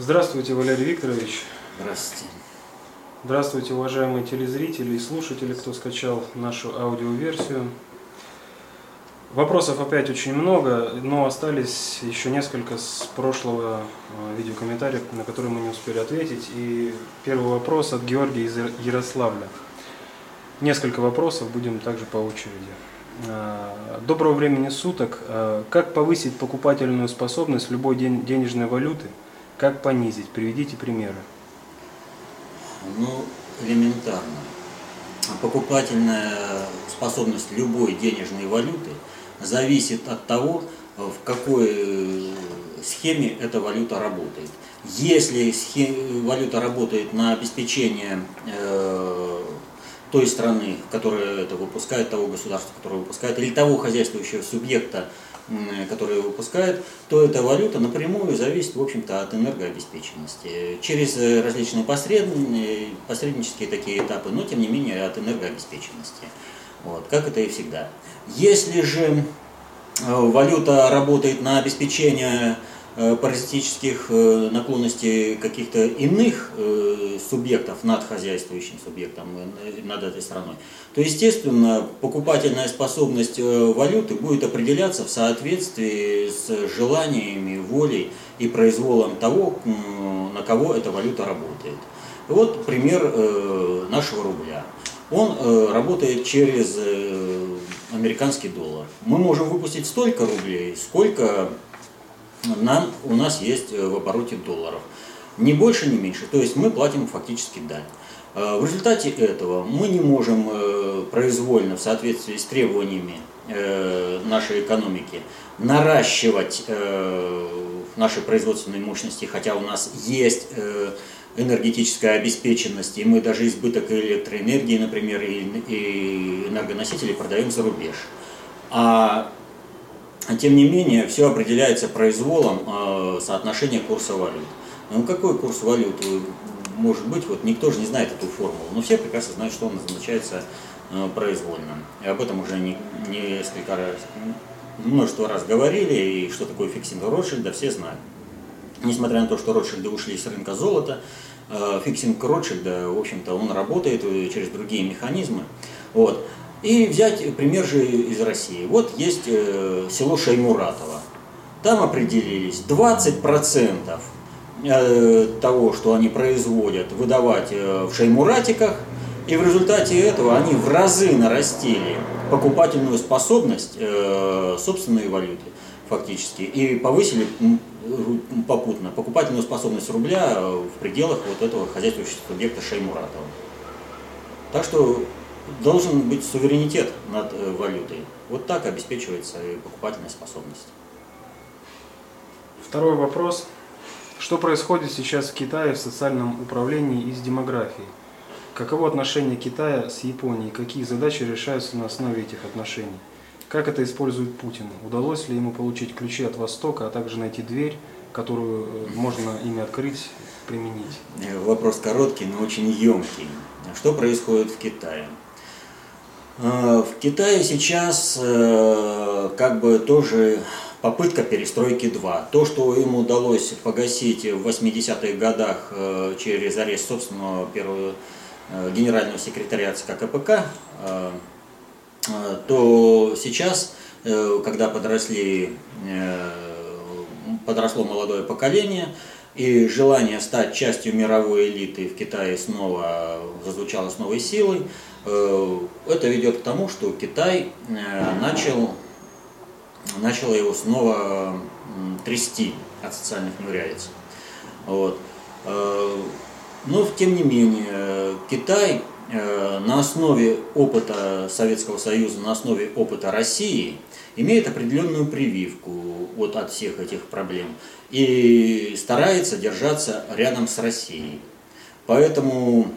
Здравствуйте, Валерий Викторович. Здравствуйте. Здравствуйте, уважаемые телезрители и слушатели, кто скачал нашу аудиоверсию. Вопросов опять очень много, но остались еще несколько с прошлого э, видеокомментариев, на которые мы не успели ответить. И первый вопрос от Георгия из Ярославля. Несколько вопросов, будем также по очереди. Э, доброго времени суток. Э, как повысить покупательную способность любой денежной валюты? Как понизить? Приведите примеры. Ну, элементарно. Покупательная способность любой денежной валюты зависит от того, в какой э, схеме эта валюта работает. Если валюта работает на обеспечение э, той страны, которая это выпускает, того государства, которое выпускает, или того хозяйствующего субъекта, которые выпускают, то эта валюта напрямую зависит, в общем-то, от энергообеспеченности. Через э, различные посреднические такие этапы, но, тем не менее, от энергообеспеченности. Вот, как это и всегда. Если же э, валюта работает на обеспечение Э, паразитических э, наклонностей каких-то иных э, субъектов над хозяйствующим субъектом, над этой страной, то, естественно, покупательная способность валюты будет определяться в соответствии с желаниями, волей и произволом того, на кого эта валюта работает. Вот пример нашего рубля. Он работает через американский доллар. Мы можем выпустить столько рублей, сколько нам, у нас есть э, в обороте долларов. Ни больше, ни меньше. То есть мы платим фактически дань. Э, в результате этого мы не можем э, произвольно, в соответствии с требованиями нашей экономики, наращивать наши производственные мощности, хотя у нас есть энергетическая обеспеченность, и мы даже избыток электроэнергии, например, и энергоносителей продаем за рубеж. А тем не менее, все определяется произволом э, соотношения курса валют. Ну какой курс валют может быть, вот никто же не знает эту формулу, но все прекрасно знают, что он назначается э, произвольно. И об этом уже не, несколько раз, множество раз говорили, и что такое фиксинг Ротшильда, все знают. Несмотря на то, что Ротшильды ушли с рынка золота, э, фиксинг Ротшильда, в общем-то, он работает через другие механизмы. Вот. И взять пример же из России. Вот есть э, село Шаймуратово. Там определились 20% э, того, что они производят, выдавать э, в шаймуратиках. И в результате этого они в разы нарастили покупательную способность собственной валюты фактически и повысили попутно покупательную способность рубля в пределах вот этого хозяйствующего субъекта Шаймуратова. Так что должен быть суверенитет над э, валютой. Вот так обеспечивается покупательная способность. Второй вопрос. Что происходит сейчас в Китае в социальном управлении и с демографией? Каково отношение Китая с Японией? Какие задачи решаются на основе этих отношений? Как это использует Путин? Удалось ли ему получить ключи от Востока, а также найти дверь, которую э, можно ими открыть, применить? Э, вопрос короткий, но очень емкий. Что происходит в Китае? Э, в Китае сейчас э, как бы тоже попытка перестройки 2. То, что им удалось погасить в 80-х годах э, через арест собственного первого генерального секретаря ЦК КПК, то сейчас, когда подросли, подросло молодое поколение, и желание стать частью мировой элиты в Китае снова зазвучало с новой силой, это ведет к тому, что Китай э, начал, начал его снова трясти от социальных неурядиц. Вот. Э, но, тем не менее, Китай на основе опыта Советского Союза, на основе опыта России имеет определенную прививку вот от всех этих проблем и старается держаться рядом с Россией. Поэтому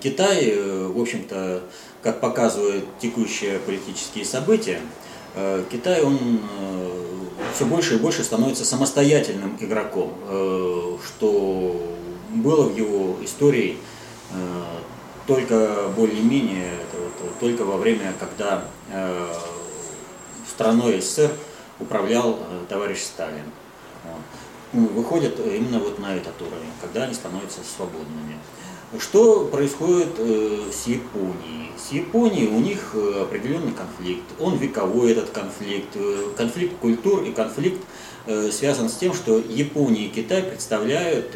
Китай, э, в общем-то, как показывают текущие политические события, э, Китай, он э, все больше и больше становится самостоятельным игроком, что было в его истории только более-менее, только во время, когда страной СССР управлял товарищ Сталин. выходят именно вот на этот уровень, когда они становятся свободными. Что происходит э, с Японией? С Японией у них э, определенный конфликт. Он вековой этот конфликт. Э, конфликт культур и конфликт связан с тем, что Япония и Китай представляют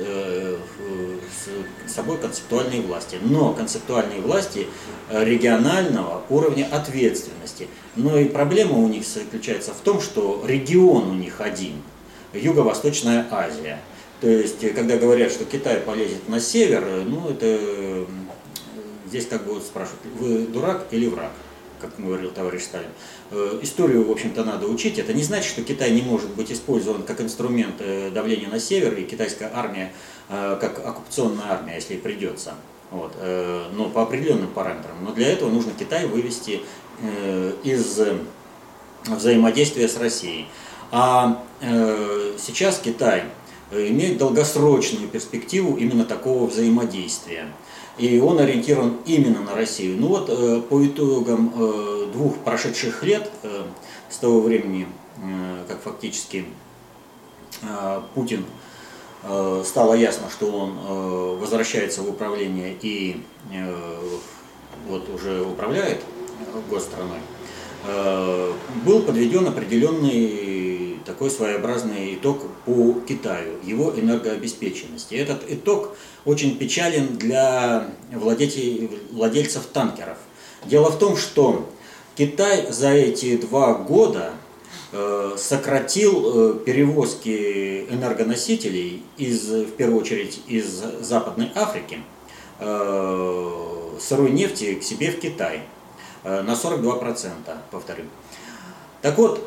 собой концептуальные власти. Но концептуальные власти регионального уровня ответственности. Но и проблема у них заключается в том, что регион у них один. Юго-Восточная Азия – то есть, э, когда говорят, что Китай полезет на север, э, ну, это здесь как бы вот спрашивают, вы дурак или враг, как говорил товарищ Сталин. Э, историю, в общем-то, надо учить. Это не значит, что Китай не может быть использован как инструмент давления на север, и китайская армия как оккупационная армия, если придется. Вот, но по определенным параметрам. Но для этого нужно Китай вывести из взаимодействия с Россией. А сейчас Китай Э, имеет долгосрочную перспективу именно такого взаимодействия. И он ориентирован именно на Россию. Ну вот э, по итогам э, двух прошедших лет, с того времени, как фактически Путин стало ясно, что он возвращается в управление и вот уже управляет госстраной, был подведен определенный такой своеобразный итог по Китаю, его энергообеспеченности. Этот итог очень печален для владельцев танкеров. Дело в том, что Китай за эти два года э, сократил э, перевозки энергоносителей из, в первую очередь из Западной Африки э, сырой нефти к себе в Китай на 42%, повторю. Так вот,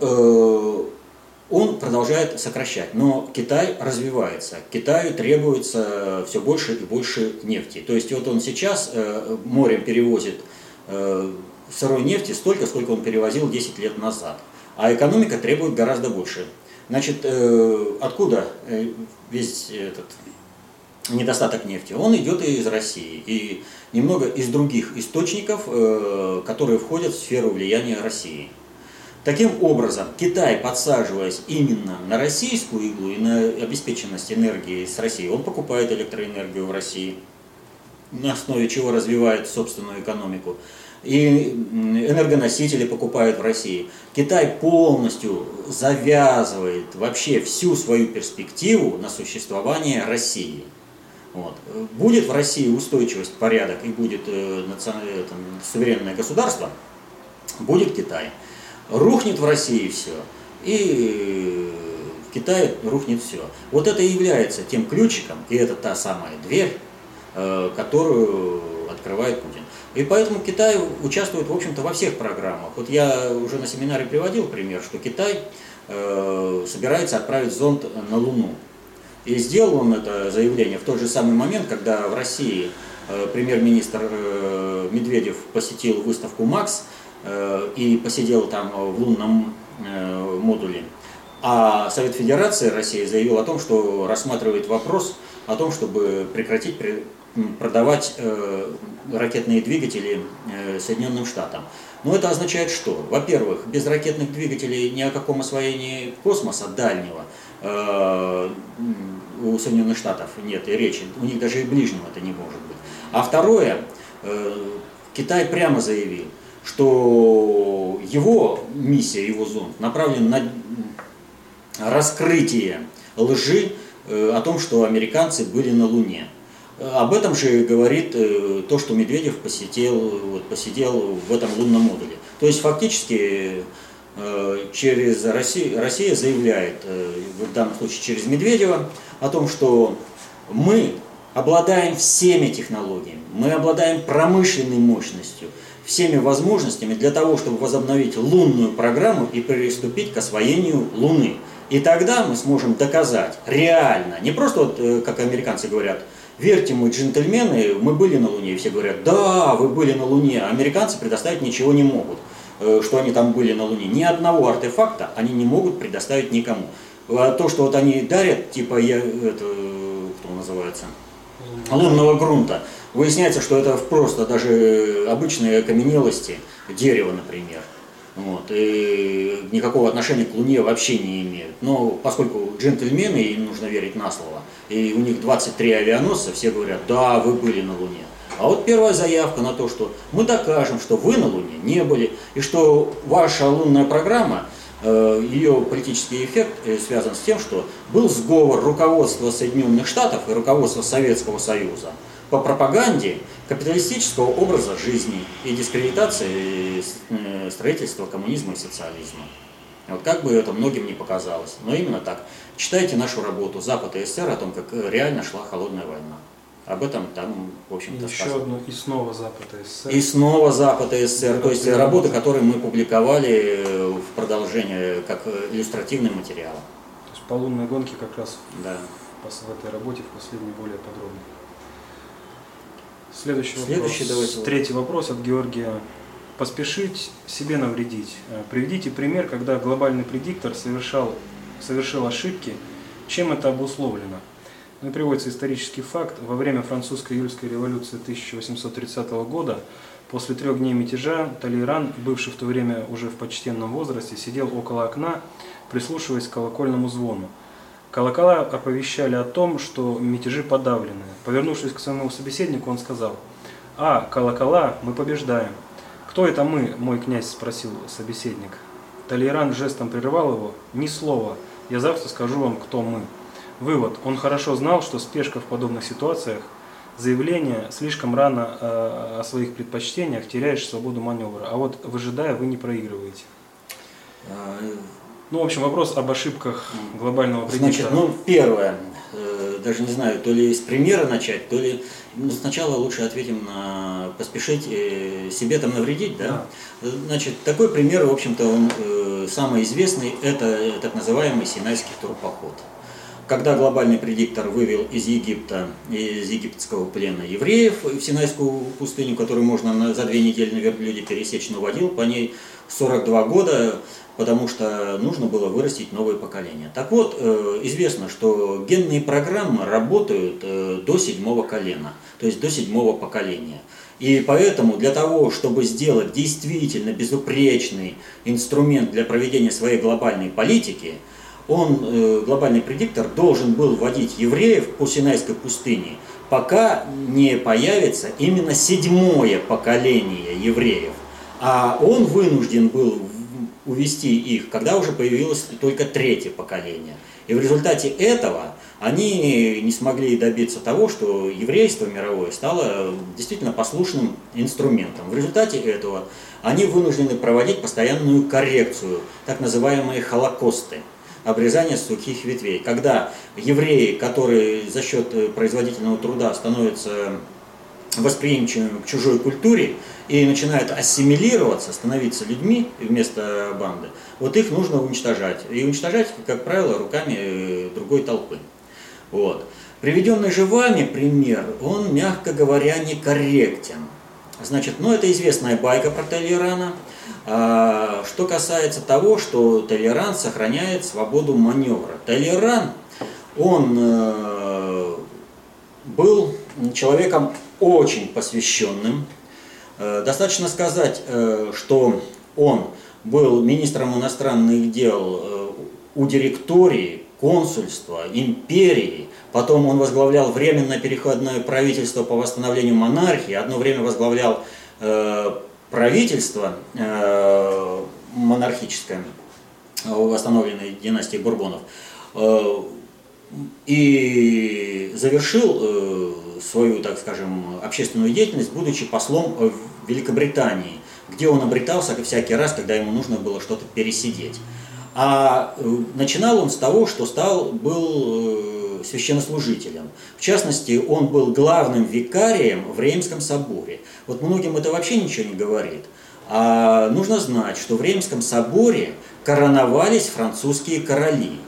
он продолжает сокращать. Но Китай развивается. Китаю требуется все больше и больше нефти. То есть вот он сейчас э, морем перевозит э, сырой нефти столько, сколько он перевозил 10 лет назад. А экономика требует гораздо больше. Значит, э, откуда весь этот недостаток нефти? Он идет из России и немного из других источников, которые входят в сферу влияния России. Таким образом, Китай, подсаживаясь именно на российскую иглу и на обеспеченность энергии с Россией, он покупает электроэнергию в России, на основе чего развивает собственную экономику. И энергоносители покупают в России. Китай полностью завязывает вообще всю свою перспективу на существование России. Вот. Будет в России устойчивость, порядок и будет э, национальное, там, суверенное государство, будет Китай рухнет в России все, и в Китае рухнет все. Вот это и является тем ключиком, и это та самая дверь, э, которую открывает Путин. И поэтому Китай участвует, в общем-то, во всех программах. Вот я уже на семинаре приводил пример, что Китай э, собирается отправить зонд на Луну. И сделал он это заявление в тот же самый момент, когда в России э, премьер-министр Медведев посетил выставку «Макс», и посидел там в лунном э, модуле. А Совет Федерации России заявил о том, что рассматривает вопрос о том, чтобы прекратить продавать э, ракетные двигатели Соединенным Штатам. Но это означает что? Во-первых, без ракетных двигателей ни о каком освоении космоса дальнего у Соединенных Штатов нет и речи. У них даже и ближнего это не может быть. А второе, Китай прямо заявил, что его миссия, его зонд направлен на раскрытие лжи э, о том, что американцы были на Луне. Об этом же говорит э, то, что Медведев посетил, вот, посидел в этом лунном модуле. То есть фактически э, через Россию, Россия заявляет, в данном случае через Медведева, о том, что мы обладаем всеми технологиями, мы обладаем промышленной мощностью – всеми возможностями для того, чтобы возобновить лунную программу и приступить к освоению Луны. И тогда мы сможем доказать реально, не просто вот, э, как американцы говорят, верьте мы джентльмены, мы были на Луне, и все говорят, да, вы были на Луне, а американцы предоставить ничего не могут, э, что они там были на Луне. Ни одного артефакта они не могут предоставить никому. А то, что вот они дарят, типа, я, это, кто называется, лунного грунта, Выясняется, что это просто даже обычные окаменелости, дерево, например. Вот, и никакого отношения к Луне вообще не имеют. Но поскольку джентльмены, им нужно верить на слово, и у них 23 авианосца, все говорят, да, вы были на Луне. А вот первая заявка на то, что мы докажем, что вы на Луне не были, и что ваша лунная программа, э, ее политический эффект э, связан с тем, что был сговор руководства Соединенных Штатов и руководства Советского Союза по пропаганде капиталистического образа жизни и дискредитации э, строительства коммунизма и социализма. Вот как бы это многим не показалось, но именно так. Читайте нашу работу «Запад и СССР» о том, как реально шла холодная война. Об этом там, в общем-то, Еще сказано. одно, и снова Запад и СССР. И снова Запад и СССР, то есть работы, которые мы публиковали в продолжение, как иллюстративный материал. То есть по лунной гонке как раз да. в этой работе в последней более подробно. Следующий, Следующий вопрос. Давайте. Третий вопрос от Георгия. Поспешить себе навредить. Э, приведите пример, когда глобальный предиктор совершал, совершил ошибки. Чем это обусловлено? Ну, приводится исторический факт. Во время французской июльской революции 1830 года, после трех дней мятежа, Талейран, бывший в то время уже в почтенном возрасте, сидел около окна, прислушиваясь к колокольному звону. Колокола оповещали о том, что мятежи подавлены. Повернувшись к своему собеседнику, он сказал, «А, колокола, мы побеждаем». «Кто это мы?» – мой князь спросил собеседник. Толеран жестом прерывал его, «Ни слова, я завтра скажу вам, кто мы». Вывод. Он хорошо знал, что спешка в подобных ситуациях, заявление слишком рано э, о своих предпочтениях, теряешь свободу маневра. А вот выжидая, вы не проигрываете. Ну, в общем, вопрос об ошибках глобального предиктора. Значит, ну, первое, э, даже не знаю, то ли с примера начать, то ли ну, сначала лучше ответим на поспешить э, себе там навредить, да? да. Значит, такой пример, в общем-то, он э, самый известный, это так называемый Синайский турпоход. Когда глобальный предиктор вывел из Египта, из египетского плена евреев в Синайскую пустыню, которую можно за две недели на верблюде пересечь, но водил по ней 42 года, потому что нужно было вырастить новое поколение. Так вот, э, известно, что генные программы работают э, до седьмого колена, то есть до седьмого поколения. И поэтому для того, чтобы сделать действительно безупречный инструмент для проведения своей глобальной политики – он, э, глобальный предиктор, должен был вводить евреев по Синайской пустыне, пока не появится именно седьмое поколение евреев. А он вынужден был увести их, когда уже появилось только третье поколение. И в результате этого они не смогли добиться того, что еврейство мировое стало действительно послушным инструментом. В результате этого они вынуждены проводить постоянную коррекцию, так называемые холокосты обрезание сухих ветвей. Когда евреи, которые за счет производительного труда становятся восприимчивыми к чужой культуре и начинают ассимилироваться, становиться людьми вместо банды, вот их нужно уничтожать. И уничтожать, как правило, руками э, другой толпы. Вот. Приведенный же вами пример, он, мягко говоря, некорректен. Значит, ну это известная байка про Толерана – а, что касается того, что Толеран сохраняет свободу маневра. Толеран, он э, был человеком очень посвященным. Э, достаточно сказать, э, что он был министром иностранных дел у директории, консульства, империи. Потом он возглавлял временное переходное правительство по восстановлению монархии. Одно время возглавлял правительство э, монархическое, восстановленной династии Бурбонов, э, и завершил э, свою, так скажем, общественную деятельность, будучи послом в Великобритании, где он обретался всякий раз, когда ему нужно было что-то пересидеть. А начинал он с того, что стал, был священнослужителем. В частности, он был главным викарием в Реймском соборе. Вот многим это вообще ничего не говорит. А нужно знать, что в Римском соборе короновались французские короли.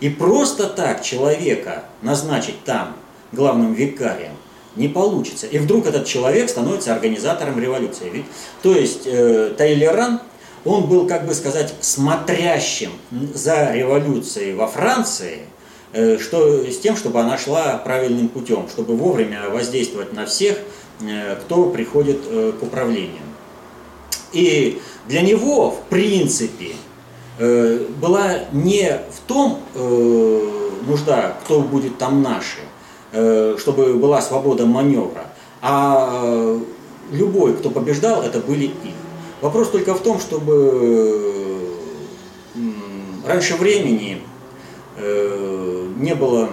И просто так человека назначить там главным викарием не получится. И вдруг этот человек становится организатором революции. Ведь, то есть э, Тайлеран, он был, как бы сказать, смотрящим за революцией во Франции, э, что, с тем, чтобы она шла правильным путем, чтобы вовремя воздействовать на всех, Э, кто приходит э, к управлению. И Для него, в принципе, э, была не в том э, нужда, кто будет там наши, э, чтобы была свобода маневра, а любой, кто побеждал, это были их. Вопрос только в том, чтобы раньше времени не было,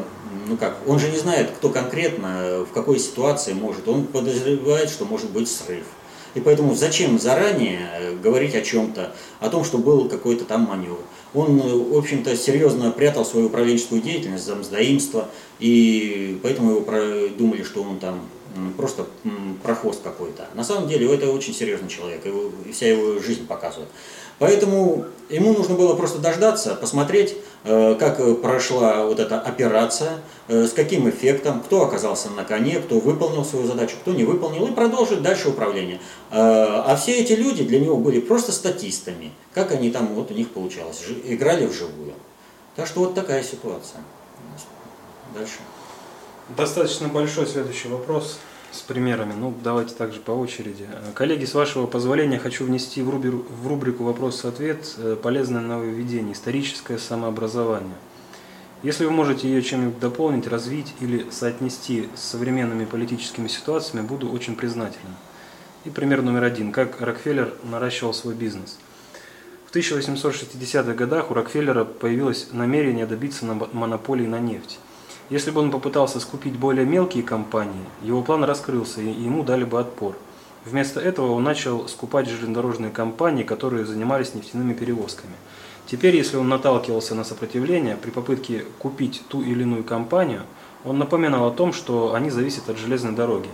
ну как, он же не знает, кто конкретно, в какой ситуации может. Он подозревает, что может быть срыв. И поэтому зачем заранее э, говорить о чем-то, о том, что был какой-то там маневр. Он, э, в общем-то, серьезно прятал свою управленческую деятельность, замздоимство, и поэтому его думали, что он там просто прохвост какой-то. На самом деле это очень серьезный человек, и вся его жизнь показывает. Поэтому ему нужно было просто дождаться, посмотреть, э, как прошла вот эта операция, э, с каким эффектом, кто оказался на коне, кто выполнил свою задачу, кто не выполнил, и продолжить дальше управление. Э, а все эти люди для него были просто статистами, как они там вот у них получалось, играли вживую. Так что вот такая ситуация. Дальше. Достаточно большой следующий вопрос с примерами. Ну, давайте также по очереди. Коллеги, с вашего позволения хочу внести в рубрику, в рубрику «Вопрос-ответ» полезное нововведение – историческое самообразование. Если вы можете ее чем-нибудь дополнить, развить или соотнести с современными политическими ситуациями, буду очень признателен. И пример номер один. Как Рокфеллер наращивал свой бизнес. В 1860-х годах у Рокфеллера появилось намерение добиться монополии на нефть. Если бы он попытался скупить более мелкие компании, его план раскрылся и ему дали бы отпор. Вместо этого он начал скупать железнодорожные компании, которые занимались нефтяными перевозками. Теперь, если он наталкивался на сопротивление при попытке купить ту или иную компанию, он напоминал о том, что они зависят от железной дороги.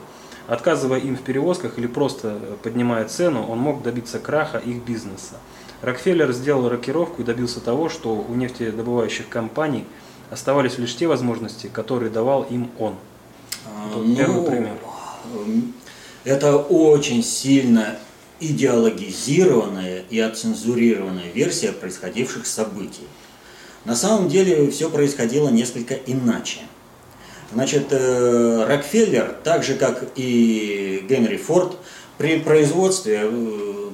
Отказывая им в перевозках или просто поднимая цену, он мог добиться краха их бизнеса. Рокфеллер сделал рокировку и добился того, что у нефтедобывающих компаний – Оставались лишь те возможности, которые давал им он. А, ну, первый пример. Это очень сильно идеологизированная и отцензурированная версия происходивших событий. На самом деле все происходило несколько иначе. Значит, э, Рокфеллер, так же как и Генри Форд, при производстве э,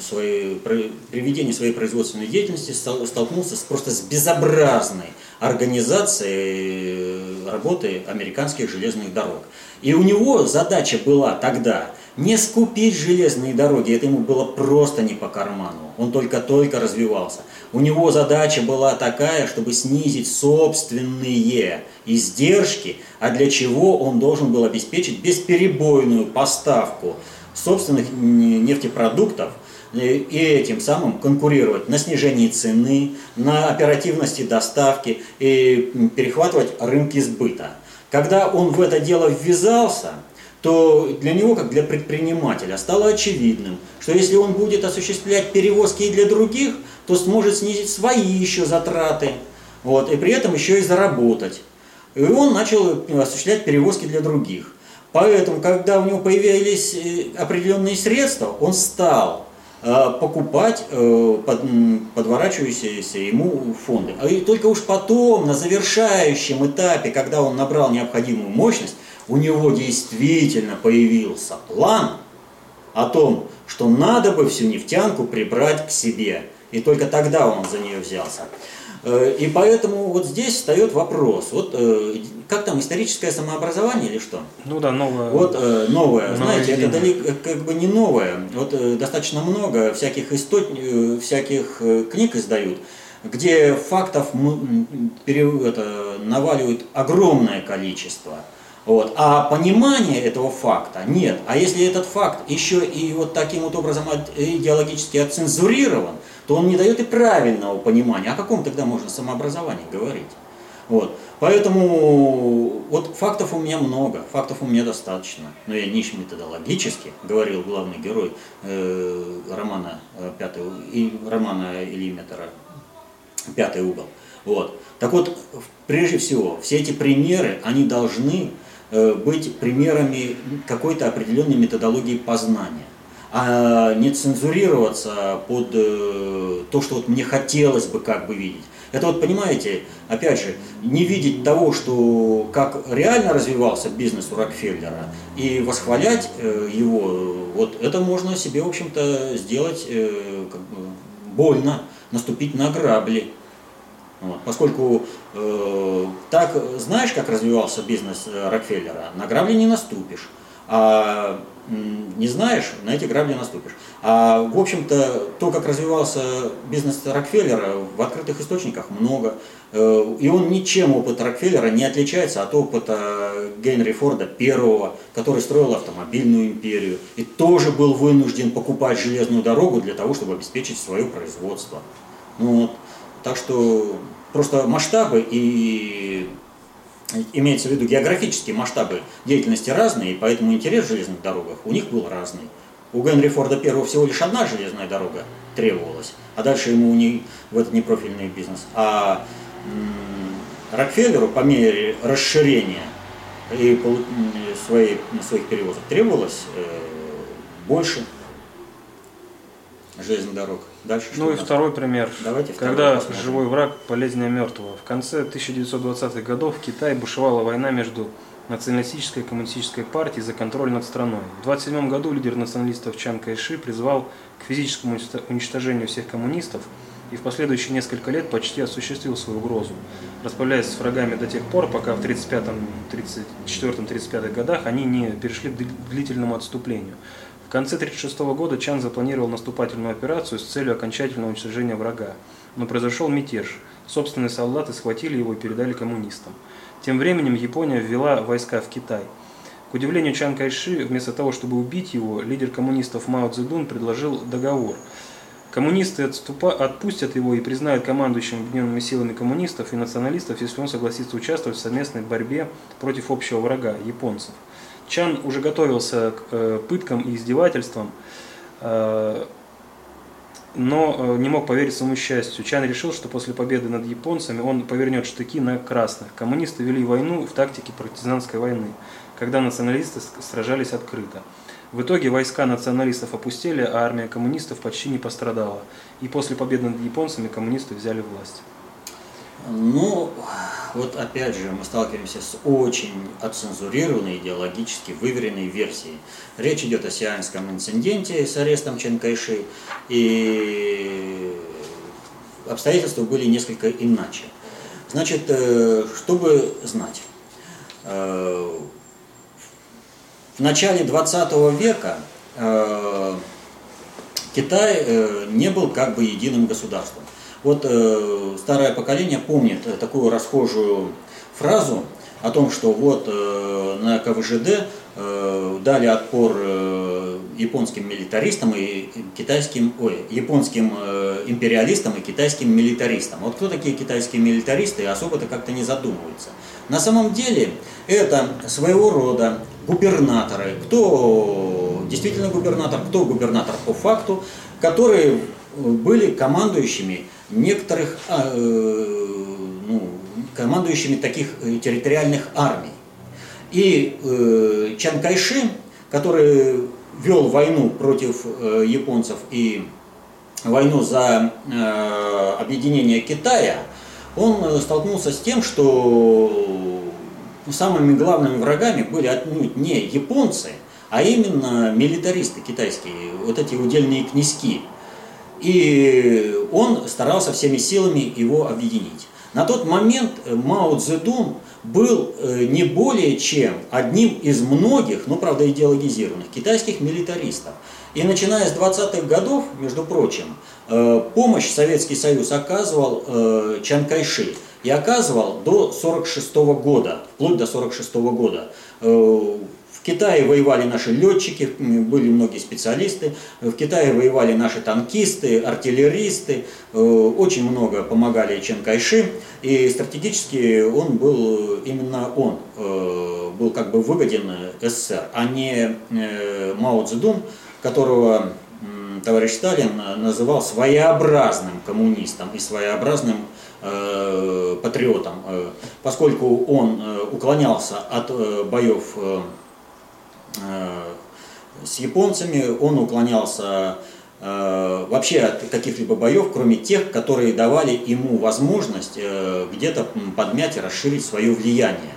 своей, при ведении своей производственной деятельности столкнулся просто с безобразной организацией работы американских железных дорог. И у него задача была тогда не скупить железные дороги, это ему было просто не по карману, он только-только развивался. У него задача была такая, чтобы снизить собственные издержки, а для чего он должен был обеспечить бесперебойную поставку собственных нефтепродуктов и этим самым конкурировать на снижении цены, на оперативности доставки и перехватывать рынки сбыта. Когда он в это дело ввязался, то для него, как для предпринимателя, стало очевидным, что если он будет осуществлять перевозки и для других, то сможет снизить свои еще затраты, вот, и при этом еще и заработать. И он начал осуществлять перевозки для других. Поэтому, когда у него появились э, определенные средства, он стал э, покупать э, подворачивающиеся ему фонды. А и только уж потом, на завершающем этапе, когда он набрал необходимую мощность, у него действительно появился план о том, что надо бы всю нефтянку прибрать к себе. И только тогда он за нее взялся. Э, и поэтому вот здесь встает вопрос, вот э, как там, историческое самообразование или что? Ну да, новое. Вот э, новое, знаете, это далеко, как бы не новое. Вот достаточно много всяких, истот... всяких книг издают, где фактов это, наваливают огромное количество. Вот. А понимания этого факта нет. А если этот факт еще и вот таким вот образом идеологически отцензурирован, то он не дает и правильного понимания. О каком тогда можно самообразовании говорить? Вот. Поэтому вот фактов у меня много, фактов у меня достаточно. Но я не методологически, говорил главный герой э, романа, э, пятый, и, романа Ильи Метера «Пятый угол». Вот. Так вот, прежде всего, все эти примеры, они должны э, быть примерами какой-то определенной методологии познания а не цензурироваться под э, то, что вот мне хотелось бы как бы видеть. Это вот, понимаете, опять же, не видеть того, что как реально развивался бизнес у Рокфеллера, и восхвалять э, его, вот это можно себе, в общем-то, сделать э, как бы больно, наступить на грабли. Вот. Поскольку э, так знаешь, как развивался бизнес Рокфеллера, на грабли не наступишь. А не знаешь, на эти грабли наступишь. А, в общем-то, то, как развивался бизнес Рокфеллера, в открытых источниках много. Э, и он ничем, опыт Рокфеллера, не отличается от опыта Генри Форда первого, который строил автомобильную империю и тоже был вынужден покупать железную дорогу для того, чтобы обеспечить свое производство. Ну, вот. Так что просто масштабы и имеется в виду географические масштабы деятельности разные, и поэтому интерес в железных дорогах у них был разный. У Генри Форда первого всего лишь одна железная дорога требовалась, а дальше ему не, в этот непрофильный бизнес. А Рокфеллеру по мере расширения и своей, своих перевозок требовалось э, больше железных дорог. Дальше ну и второй пример. Давайте Когда посмотрим. живой враг полезнее мертвого. В конце 1920-х годов в Китае бушевала война между националистической и коммунистической партией за контроль над страной. В 1927 году лидер националистов Чан Кайши призвал к физическому уничтожению всех коммунистов и в последующие несколько лет почти осуществил свою угрозу, расправляясь с врагами до тех пор, пока в 1934-1935 годах они не перешли к длительному отступлению конце 1936 года Чан запланировал наступательную операцию с целью окончательного уничтожения врага. Но произошел мятеж. Собственные солдаты схватили его и передали коммунистам. Тем временем Япония ввела войска в Китай. К удивлению Чан Кайши, вместо того, чтобы убить его, лидер коммунистов Мао Цзэдун предложил договор. Коммунисты отступа, отпустят его и признают командующим объединенными силами коммунистов и националистов, если он согласится участвовать в совместной борьбе против общего врага – японцев. Чан уже готовился к э, пыткам и издевательствам, э, но э, не мог поверить своему счастью. Чан решил, что после победы над японцами он повернет штыки на красных. Коммунисты вели войну в тактике партизанской войны, когда националисты сражались открыто. В итоге войска националистов опустили, а армия коммунистов почти не пострадала. И после победы над японцами коммунисты взяли власть. Ну, вот опять же мы сталкиваемся с очень отцензурированной, идеологически выверенной версией. Речь идет о сианском инциденте с арестом Чен Кайши, и обстоятельства были несколько иначе. Значит, э, чтобы знать, э, в начале 20 века э, Китай не был как бы единым государством. Вот э, старое поколение помнит э, такую расхожую фразу о том, что вот э, на КВЖД э, дали отпор э, японским милитаристам и китайским, ой, японским э, империалистам и китайским милитаристам. Вот кто такие китайские милитаристы, особо-то как-то не задумываются. На самом деле это своего рода губернаторы, кто действительно губернатор, кто губернатор по факту, которые были командующими некоторых, а, э, ну, командующими таких э, территориальных армий. И э, Чан Кайши, который вел войну против э, японцев и войну за э, объединение Китая, он э, столкнулся с тем, что самыми главными врагами были отнюдь не японцы, а именно милитаристы китайские, вот эти удельные князьки, и он старался всеми силами его объединить. На тот момент э, Мао Цзэдун был э, не более чем одним из многих, ну правда идеологизированных, китайских милитаристов. И начиная с 20-х годов, между прочим, э, помощь Советский Союз оказывал Чан Кайши. И оказывал до 1946 года, вплоть до 1946 года. В Китае воевали наши летчики, были многие специалисты. В Китае воевали наши танкисты, артиллеристы. Э, очень много помогали Чен Кайши. И стратегически он был, именно он э, был как бы выгоден СССР, а не э, Мао Цзэдун, которого товарищ Сталин называл своеобразным коммунистом и своеобразным патриотом, поскольку он уклонялся от боев Э, с японцами, он уклонялся э, вообще от каких-либо боев, кроме тех, которые давали ему возможность э, где-то подмять и расширить свое влияние.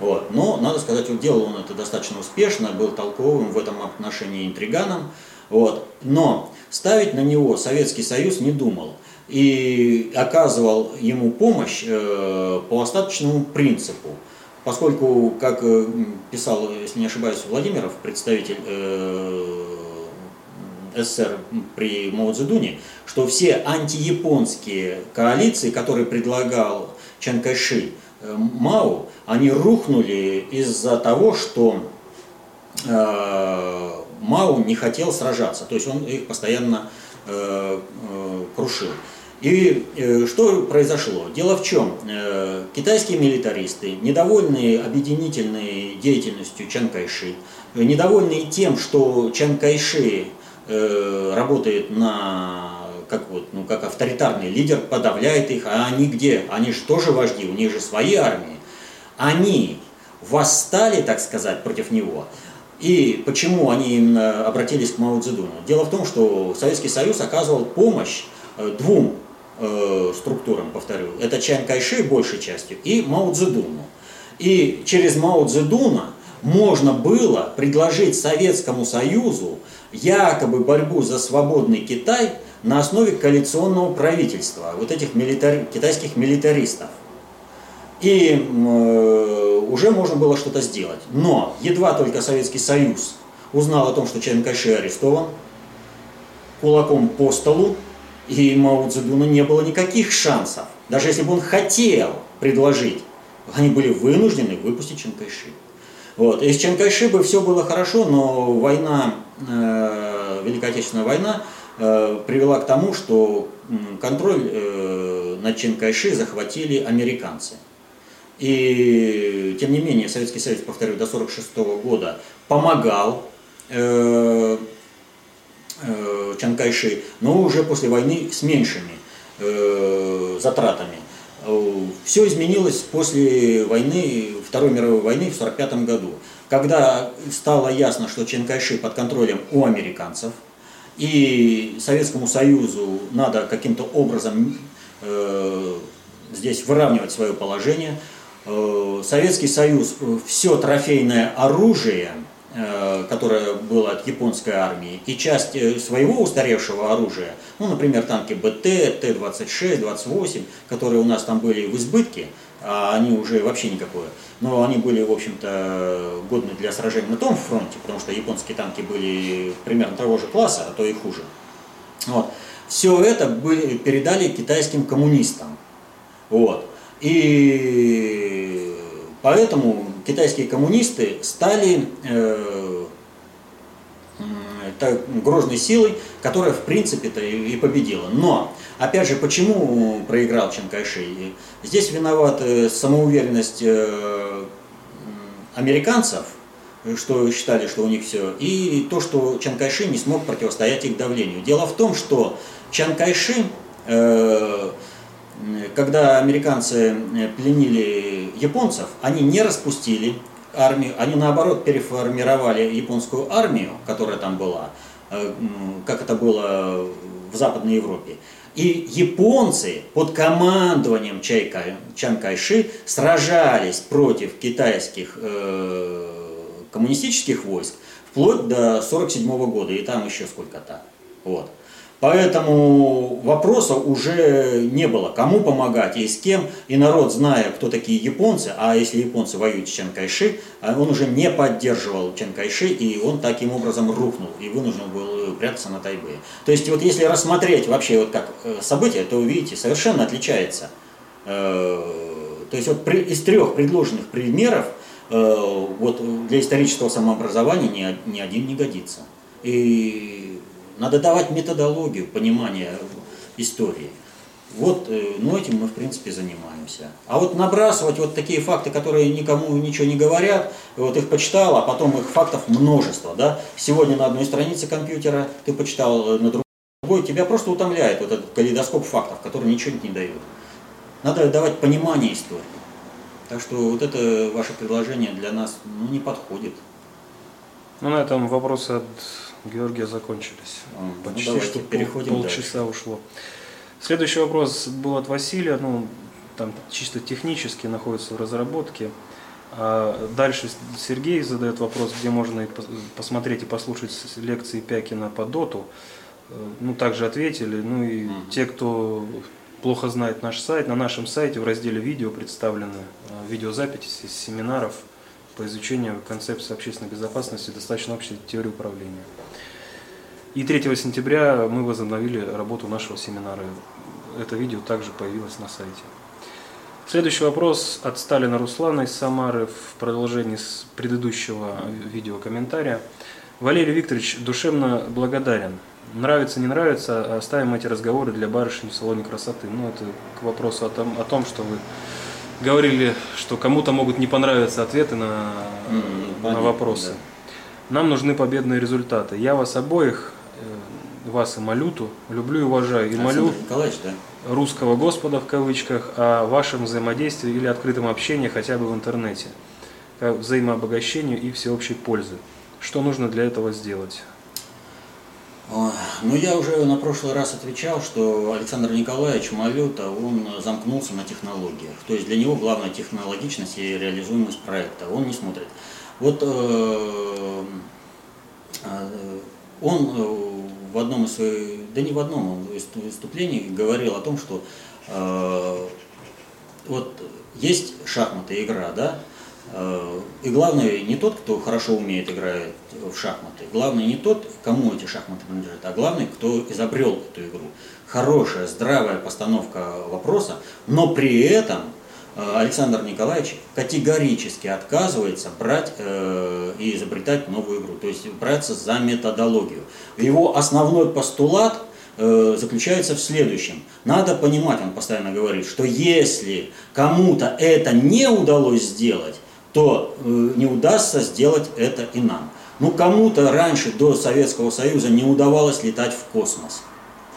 Вот. Но, надо сказать, делал он это достаточно успешно, был толковым в этом отношении интриганом. Вот. Но ставить на него Советский Союз не думал и оказывал ему помощь э, по остаточному принципу. Поскольку, как э, писал, если не ошибаюсь, Владимиров, представитель э, СССР при Мао Цзэдуне, что все антияпонские коалиции, которые предлагал Чан Кайши э, Мао, они рухнули из-за того, что Мао не хотел сражаться, то есть он их постоянно крушил. И э, что произошло? Дело в чем? Э, китайские милитаристы, недовольные объединительной деятельностью Чан Кайши, недовольные тем, что Чан Кайши э, работает на как вот, ну, как авторитарный лидер, подавляет их, а они где? Они же тоже вожди, у них же свои армии. Они восстали, так сказать, против него. И почему они именно обратились к Мао Цзэдуну? Дело в том, что Советский Союз оказывал помощь двум э, структурам, повторю. Это Чан Кайши большей частью и Мао Цзэдуну. И через Мао Цзэдуна можно было предложить Советскому Союзу якобы борьбу за свободный Китай на основе коалиционного правительства, вот этих милитари, китайских милитаристов. И э, уже можно было что-то сделать. Но едва только Советский Союз узнал о том, что Чан Кайши арестован, кулаком по столу и Мао Цзэдуна не было никаких шансов. Даже если бы он хотел предложить, они были вынуждены выпустить Чан Кайши. Вот. И с Чан Кайши бы все было хорошо, но война, э, Великая Отечественная война э, привела к тому, что контроль э, над Чан Кайши захватили американцы. И тем не менее Советский Союз, повторю, до 1946 года помогал э, Чан Кайши, но уже после войны с меньшими э, затратами. Все изменилось после войны, Второй мировой войны в 1945 году, когда стало ясно, что Чан Кайши под контролем у американцев, и Советскому Союзу надо каким-то образом э, здесь выравнивать свое положение. Э, Советский Союз все трофейное оружие Э, которое было от японской армии, и часть э, своего устаревшего оружия, ну, например, танки БТ, Т-26, 28, которые у нас там были в избытке, а они уже вообще никакое, но они были, в общем-то, годны для сражений на том фронте, потому что японские танки были примерно того же класса, а то и хуже. Вот. Все это передали китайским коммунистам. Вот. И поэтому китайские коммунисты стали э, грозной силой, которая в принципе-то и победила. Но, опять же, почему проиграл Чан Кайши? Здесь виновата самоуверенность э, американцев, что считали, что у них все, и то, что Чан Кайши не смог противостоять их давлению. Дело в том, что Чан Кайши э, когда американцы э, пленили японцев, они не распустили армию, они наоборот переформировали японскую армию, которая там была, э, как это было в Западной Европе. И японцы под командованием Чан Кайши сражались против китайских э, коммунистических войск вплоть до 1947 года, и там еще сколько-то. Вот. Поэтому вопроса уже не было, кому помогать и с кем. И народ, зная, кто такие японцы, а если японцы воюют с Чан Кайши, а он уже не поддерживал Чан Кайши, и он таким образом рухнул и вынужден был прятаться на Тайбэе. То есть вот если рассмотреть вообще вот как э, события, то увидите, совершенно отличается. Э, то есть вот из трех предложенных примеров э, вот для исторического самообразования ни один не годится. И надо давать методологию понимания истории. Вот, э, ну этим мы в принципе занимаемся. А вот набрасывать вот такие факты, которые никому ничего не говорят, вот их почитал, а потом их фактов множество, да. Сегодня на одной странице компьютера ты почитал, э, на другой, тебя просто утомляет вот этот калейдоскоп фактов, который ничего не дает. Надо давать понимание истории. Так что вот это ваше предложение для нас ну, не подходит. Ну, на этом вопрос от Георгия закончились. Ну, Почти давайте что пол- переходим полчаса дальше. ушло. Следующий вопрос был от Василия. Ну, там чисто технически находится в разработке. А дальше Сергей задает вопрос, где можно и пос- посмотреть и послушать лекции Пякина по доту. Э, Ну, также ответили. Ну и Мгм. те, кто плохо знает наш сайт, на нашем сайте в разделе видео представлены э, видеозаписи с семинаров по изучению концепции общественной безопасности, достаточно общей теории управления. И 3 сентября мы возобновили работу нашего семинара. Это видео также появилось на сайте. Следующий вопрос от Сталина Руслана из Самары в продолжении с предыдущего видеокомментария. Валерий Викторович душевно благодарен. Нравится, не нравится, оставим эти разговоры для барышни в салоне красоты. Ну, это к вопросу о том, о том что вы говорили, что кому-то могут не понравиться ответы на, М, на понятно, вопросы. Нам нужны победные результаты. Я вас обоих, вас и Малюту, люблю и уважаю. И молю Николаевич, да? русского Господа в кавычках о вашем взаимодействии или открытом общении хотя бы в интернете, к взаимообогащению и всеобщей пользы. Что нужно для этого сделать? Ну, я уже на прошлый раз отвечал, что Александр Николаевич Малюта, он замкнулся на технологиях. То есть для него главная технологичность и реализуемость проекта. Он не смотрит. Вот э, э, он э, в одном из своих, да не в одном из выступлений говорил о том, что э, вот есть шахматы, игра, да, Э, и главное не тот, кто хорошо умеет играть в шахматы, главное не тот, кому эти шахматы принадлежат, а главное, кто изобрел эту игру. Хорошая, здравая постановка вопроса, но при этом Александр Николаевич категорически отказывается брать э, и изобретать новую игру, то есть браться за методологию. Его основной постулат э, заключается в следующем. Надо понимать, он постоянно говорит, что если кому-то это не удалось сделать, то э, не удастся сделать это и нам. Ну, кому-то раньше, до Советского Союза, не удавалось летать в космос.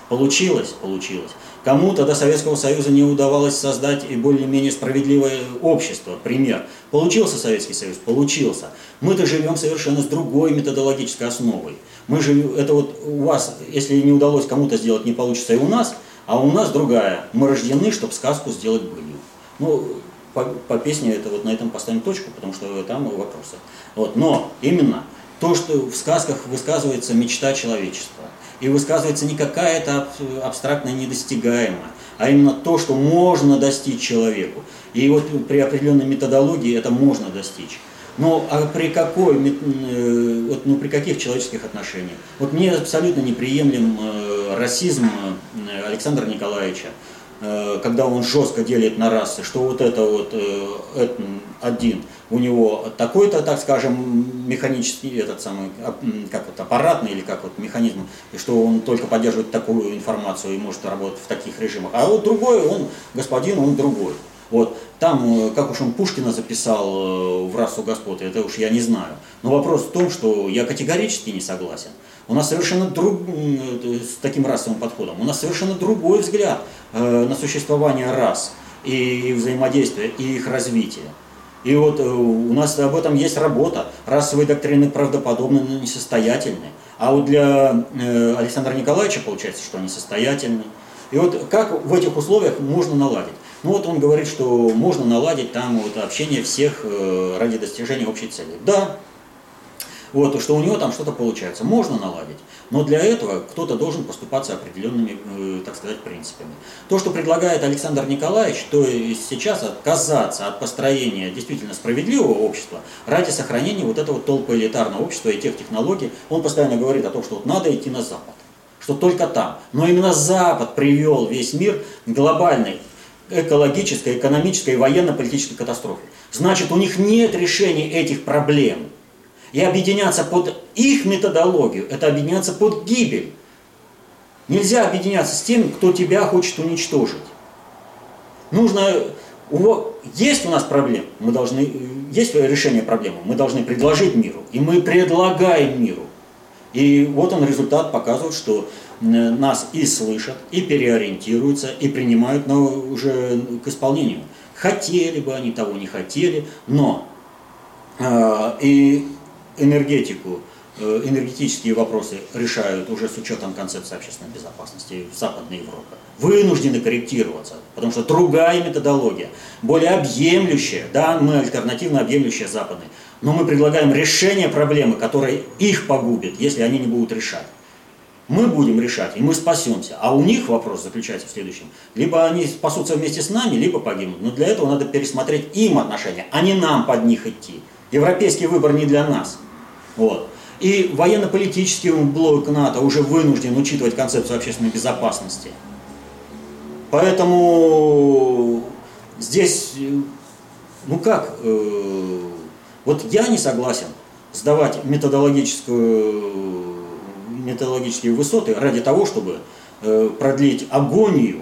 Получилось? Получилось. Кому-то до Советского Союза не удавалось создать и более-менее справедливое общество. Пример. Получился Советский Союз? Получился. Мы-то живем совершенно с другой методологической основой. Мы живем, это вот у вас, если не удалось кому-то сделать, не получится и у нас, а у нас другая. Мы рождены, чтобы сказку сделать былью. Ну, по, по песне это вот на этом поставим точку, потому что там вопросы. Вот. Но именно то, что в сказках высказывается мечта человечества, и высказывается не какая-то аб- абстрактная недостигаемая, а именно то, что можно достичь человеку. И вот при определенной методологии это можно достичь. Но а при какой, э, вот, ну, при каких человеческих отношениях? Вот мне абсолютно неприемлем э, расизм э, Александра Николаевича, когда он жестко делит на расы, что вот это вот один, у него такой-то, так скажем, механический, этот самый, м, как вот аппаратный или как вот механизм, и что он только поддерживает такую информацию и может работать в таких режимах. А вот другой, он господин, он другой. Вот там, э, как уж он Пушкина записал э, в расу Господ, это уж я не знаю. Но вопрос в том, что я категорически не согласен. У нас совершенно друг, э, с таким расовым подходом, у нас совершенно другой взгляд на существование рас и взаимодействие, и их развитие. И вот э, у нас об этом есть работа. Расовые доктрины правдоподобны, но несостоятельны. А вот для э, Александра Николаевича получается, что они состоятельны. И вот как в этих условиях можно наладить? Ну вот он говорит, что можно наладить там вот общение всех э, ради достижения общей цели. Да, вот, что у него там что-то получается. Можно наладить. Но для этого кто-то должен поступаться определенными, э, так сказать, принципами. То, что предлагает Александр Николаевич, то есть сейчас отказаться от построения действительно справедливого общества ради сохранения вот этого толпоэлитарного общества и тех технологий, он постоянно говорит о том, что вот надо идти на Запад, что только там. Но именно Запад привел весь мир к глобальной экологической, экономической и военно-политической катастрофе. Значит, у них нет решения этих проблем. И объединяться под их методологию, это объединяться под гибель. Нельзя объединяться с теми, кто тебя хочет уничтожить. Нужно, есть у нас проблемы, мы должны, есть решение проблемы, мы должны предложить миру, и мы предлагаем миру. И вот он результат показывает, что нас и слышат, и переориентируются, и принимают на, уже к исполнению. Хотели бы они того, не хотели, но э, и энергетику э, энергетические вопросы решают уже с учетом концепции общественной безопасности в Западной Европе, вынуждены корректироваться, потому что другая методология, более объемлющая, да, мы альтернативно объемлющая западной, но мы предлагаем решение проблемы, которая их погубит, если они не будут решать. Мы будем решать, и мы спасемся. А у них вопрос заключается в следующем. Либо они спасутся вместе с нами, либо погибнут. Но для этого надо пересмотреть им отношения, а не нам под них идти. Европейский выбор не для нас. Вот. И военно-политический блок НАТО уже вынужден учитывать концепцию общественной безопасности. Поэтому здесь, ну как, э, вот я не согласен сдавать методологическую, методологические высоты ради того, чтобы э, продлить агонию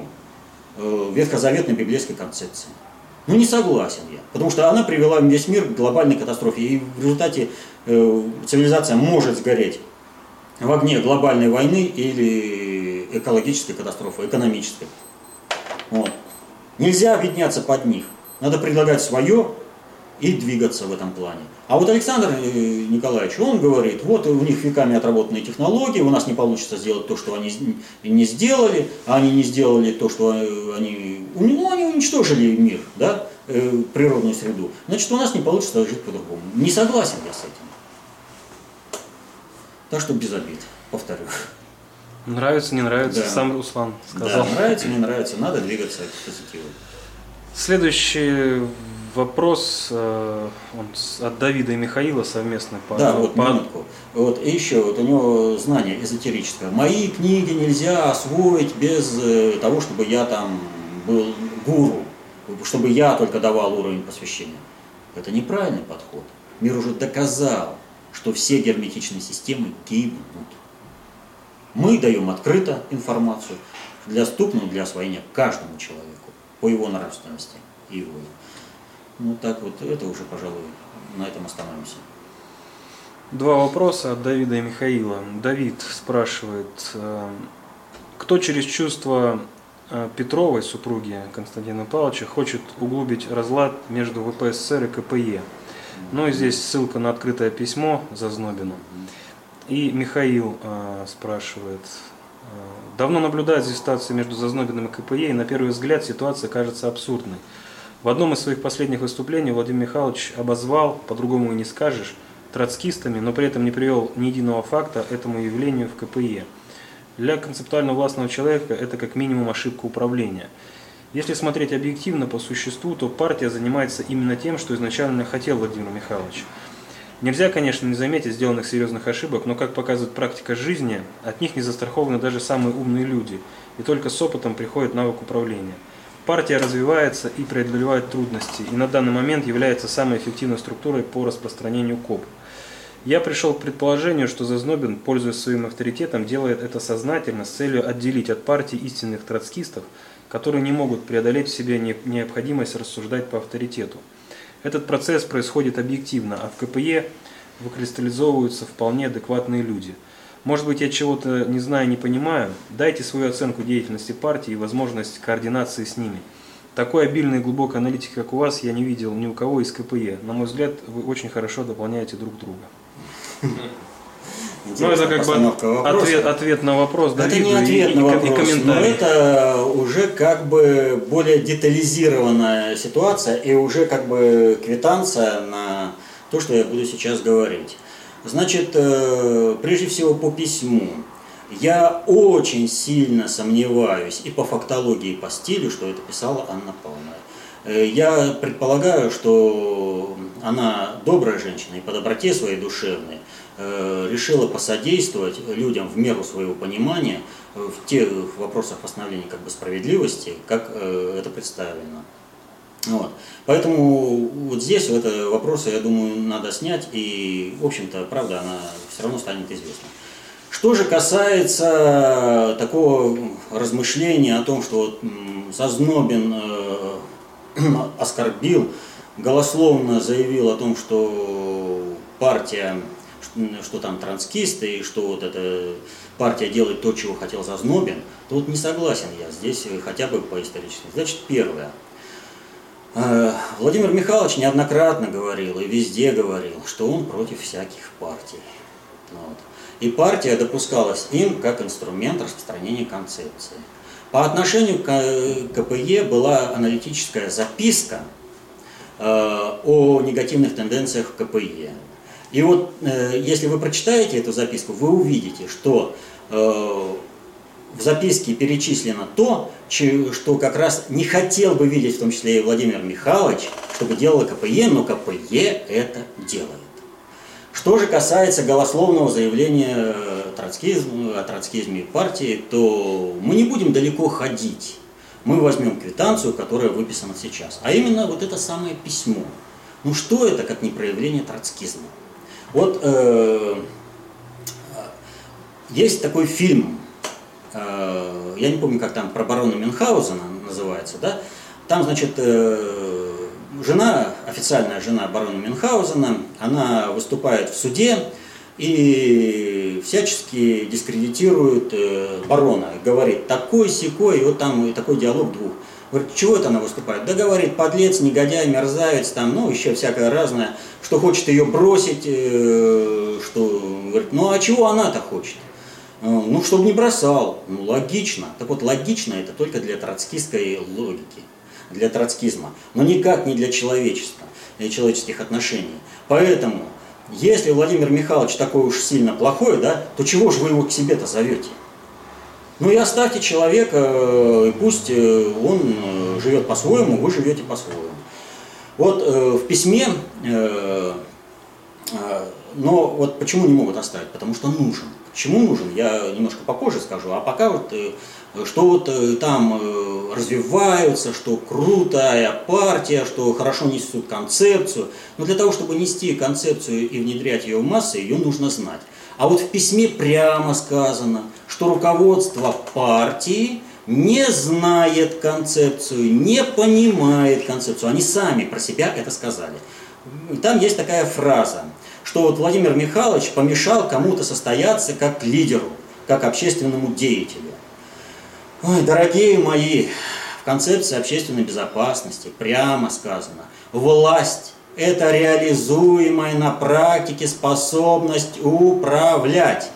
э, ветхозаветной библейской концепции. Ну не согласен я, потому что она привела весь мир к глобальной катастрофе, и в результате э, цивилизация может сгореть в огне глобальной войны или экологической катастрофы, экономической. Вот. Нельзя объединяться под них. Надо предлагать свое и двигаться в этом плане. А вот Александр э, Николаевич, он говорит, вот у них веками отработанные технологии, у нас не получится сделать то, что они не сделали, а они не сделали то, что э, они, ну, они уничтожили мир, да, э, природную среду. Значит, у нас не получится жить по-другому. Не согласен я с этим. Так что без обид, повторю. Нравится, не нравится, да. сам Руслан сказал. Да, нравится, не нравится, надо двигаться к позитиву. Следующий вопрос э, он от Давида и Михаила совместно по... Да, вот по... минутку. Вот, и еще, вот у него знание эзотерическое. Мои книги нельзя освоить без э, того, чтобы я там был гуру, чтобы я только давал уровень посвящения. Это неправильный подход. Мир уже доказал, что все герметичные системы гибнут. Мы даем открыто информацию, доступную для освоения каждому человеку по его нравственности и его ну так вот, это уже, пожалуй, на этом остановимся. Два вопроса от Давида и Михаила. Давид спрашивает, э, кто через чувство э, Петровой, супруги Константина Павловича, хочет углубить разлад между ВПССР и КПЕ. Ну и здесь ссылка на открытое письмо Зазнобину. И Михаил э, спрашивает, давно наблюдает здесь ситуацию между Зазнобиным и КПЕ, и на первый взгляд ситуация кажется абсурдной. В одном из своих последних выступлений Владимир Михайлович обозвал, по-другому и не скажешь, троцкистами, но при этом не привел ни единого факта этому явлению в КПЕ. Для концептуально властного человека это как минимум ошибка управления. Если смотреть объективно по существу, то партия занимается именно тем, что изначально хотел Владимир Михайлович. Нельзя, конечно, не заметить сделанных серьезных ошибок, но, как показывает практика жизни, от них не застрахованы даже самые умные люди, и только с опытом приходит навык управления. Партия развивается и преодолевает трудности, и на данный момент является самой эффективной структурой по распространению КОП. Я пришел к предположению, что Зазнобин, пользуясь своим авторитетом, делает это сознательно с целью отделить от партии истинных троцкистов, которые не могут преодолеть в себе необходимость рассуждать по авторитету. Этот процесс происходит объективно, а в КПЕ выкристаллизовываются вполне адекватные люди – может быть, я чего-то не знаю, не понимаю. Дайте свою оценку деятельности партии и возможность координации с ними. Такой обильной и глубокой аналитики, как у вас, я не видел ни у кого из КПЕ. На мой взгляд, вы очень хорошо дополняете друг друга. Ну, это как бы ответ, ответ на вопрос это Давиду не ответ и, на вопрос, и комментарий. Но это уже как бы более детализированная ситуация и уже как бы квитанция на то, что я буду сейчас говорить. Значит, э, прежде всего по письму. Я очень сильно сомневаюсь и по фактологии, и по стилю, что это писала Анна Павловна. Э, я предполагаю, что она добрая женщина и по доброте своей душевной э, решила посодействовать людям в меру своего понимания в тех вопросах восстановления как бы справедливости, как это представлено. Вот. Поэтому вот здесь это вопросы, я думаю, надо снять, и, в общем-то, правда, она все равно станет известна. Что же касается такого размышления о том, что вот Зазнобин э, оскорбил, голословно заявил о том, что партия, что, там транскисты, и что вот эта партия делает то, чего хотел Зазнобин, то вот не согласен я здесь хотя бы по исторически. Значит, первое – Владимир Михайлович неоднократно говорил и везде говорил, что он против всяких партий. Вот. И партия допускалась им как инструмент распространения концепции. По отношению к КПЕ была аналитическая записка э, о негативных тенденциях в КПЕ. И вот э, если вы прочитаете эту записку, вы увидите, что э, в записке перечислено то, что как раз не хотел бы видеть, в том числе и Владимир Михайлович, чтобы делало КПЕ, но КПЕ это делает. Что же касается голословного заявления троцкизма, о троцкизме партии, то мы не будем далеко ходить. Мы возьмем квитанцию, которая выписана сейчас. А именно вот это самое письмо. Ну что это, как не проявление троцкизма? Вот э, есть такой фильм Э, я не помню, как там про барона Мюнхгаузена называется, да, там, значит, э, жена, официальная жена барона Мюнхгаузена, она выступает в суде и всячески дискредитирует э, барона, говорит такой секой, и вот там такой диалог двух. Говорит, чего это она выступает? Да говорит, подлец, негодяй, мерзавец, там, ну, еще всякое разное, что хочет ее бросить, что, говорит, ну, а чего она-то хочет? Э, ну, чтобы не бросал. Ну, логично. Так вот, логично это только для троцкистской логики, для троцкизма, но никак не для человечества, для человеческих отношений. Поэтому, если Владимир Михайлович такой уж сильно плохой, да, то чего же вы его к себе-то зовете? Ну и оставьте человека, э, и пусть э, он живет по-своему, вы живете по-своему. Вот в письме, но вот почему не могут оставить? Потому что нужен. Чему нужен, я немножко попозже скажу, а пока вот э, что вот э, там э, развиваются, что крутая партия, что хорошо несут концепцию. Но для того, чтобы нести концепцию и внедрять ее в массы, ее нужно знать. А вот в письме прямо сказано, что руководство партии не знает концепцию, не понимает концепцию. Они сами про себя это сказали. Там есть такая фраза – что вот Владимир Михайлович помешал кому-то состояться как лидеру, как общественному деятелю. Ой, дорогие мои, в концепции общественной безопасности прямо сказано, власть – это реализуемая на практике способность управлять,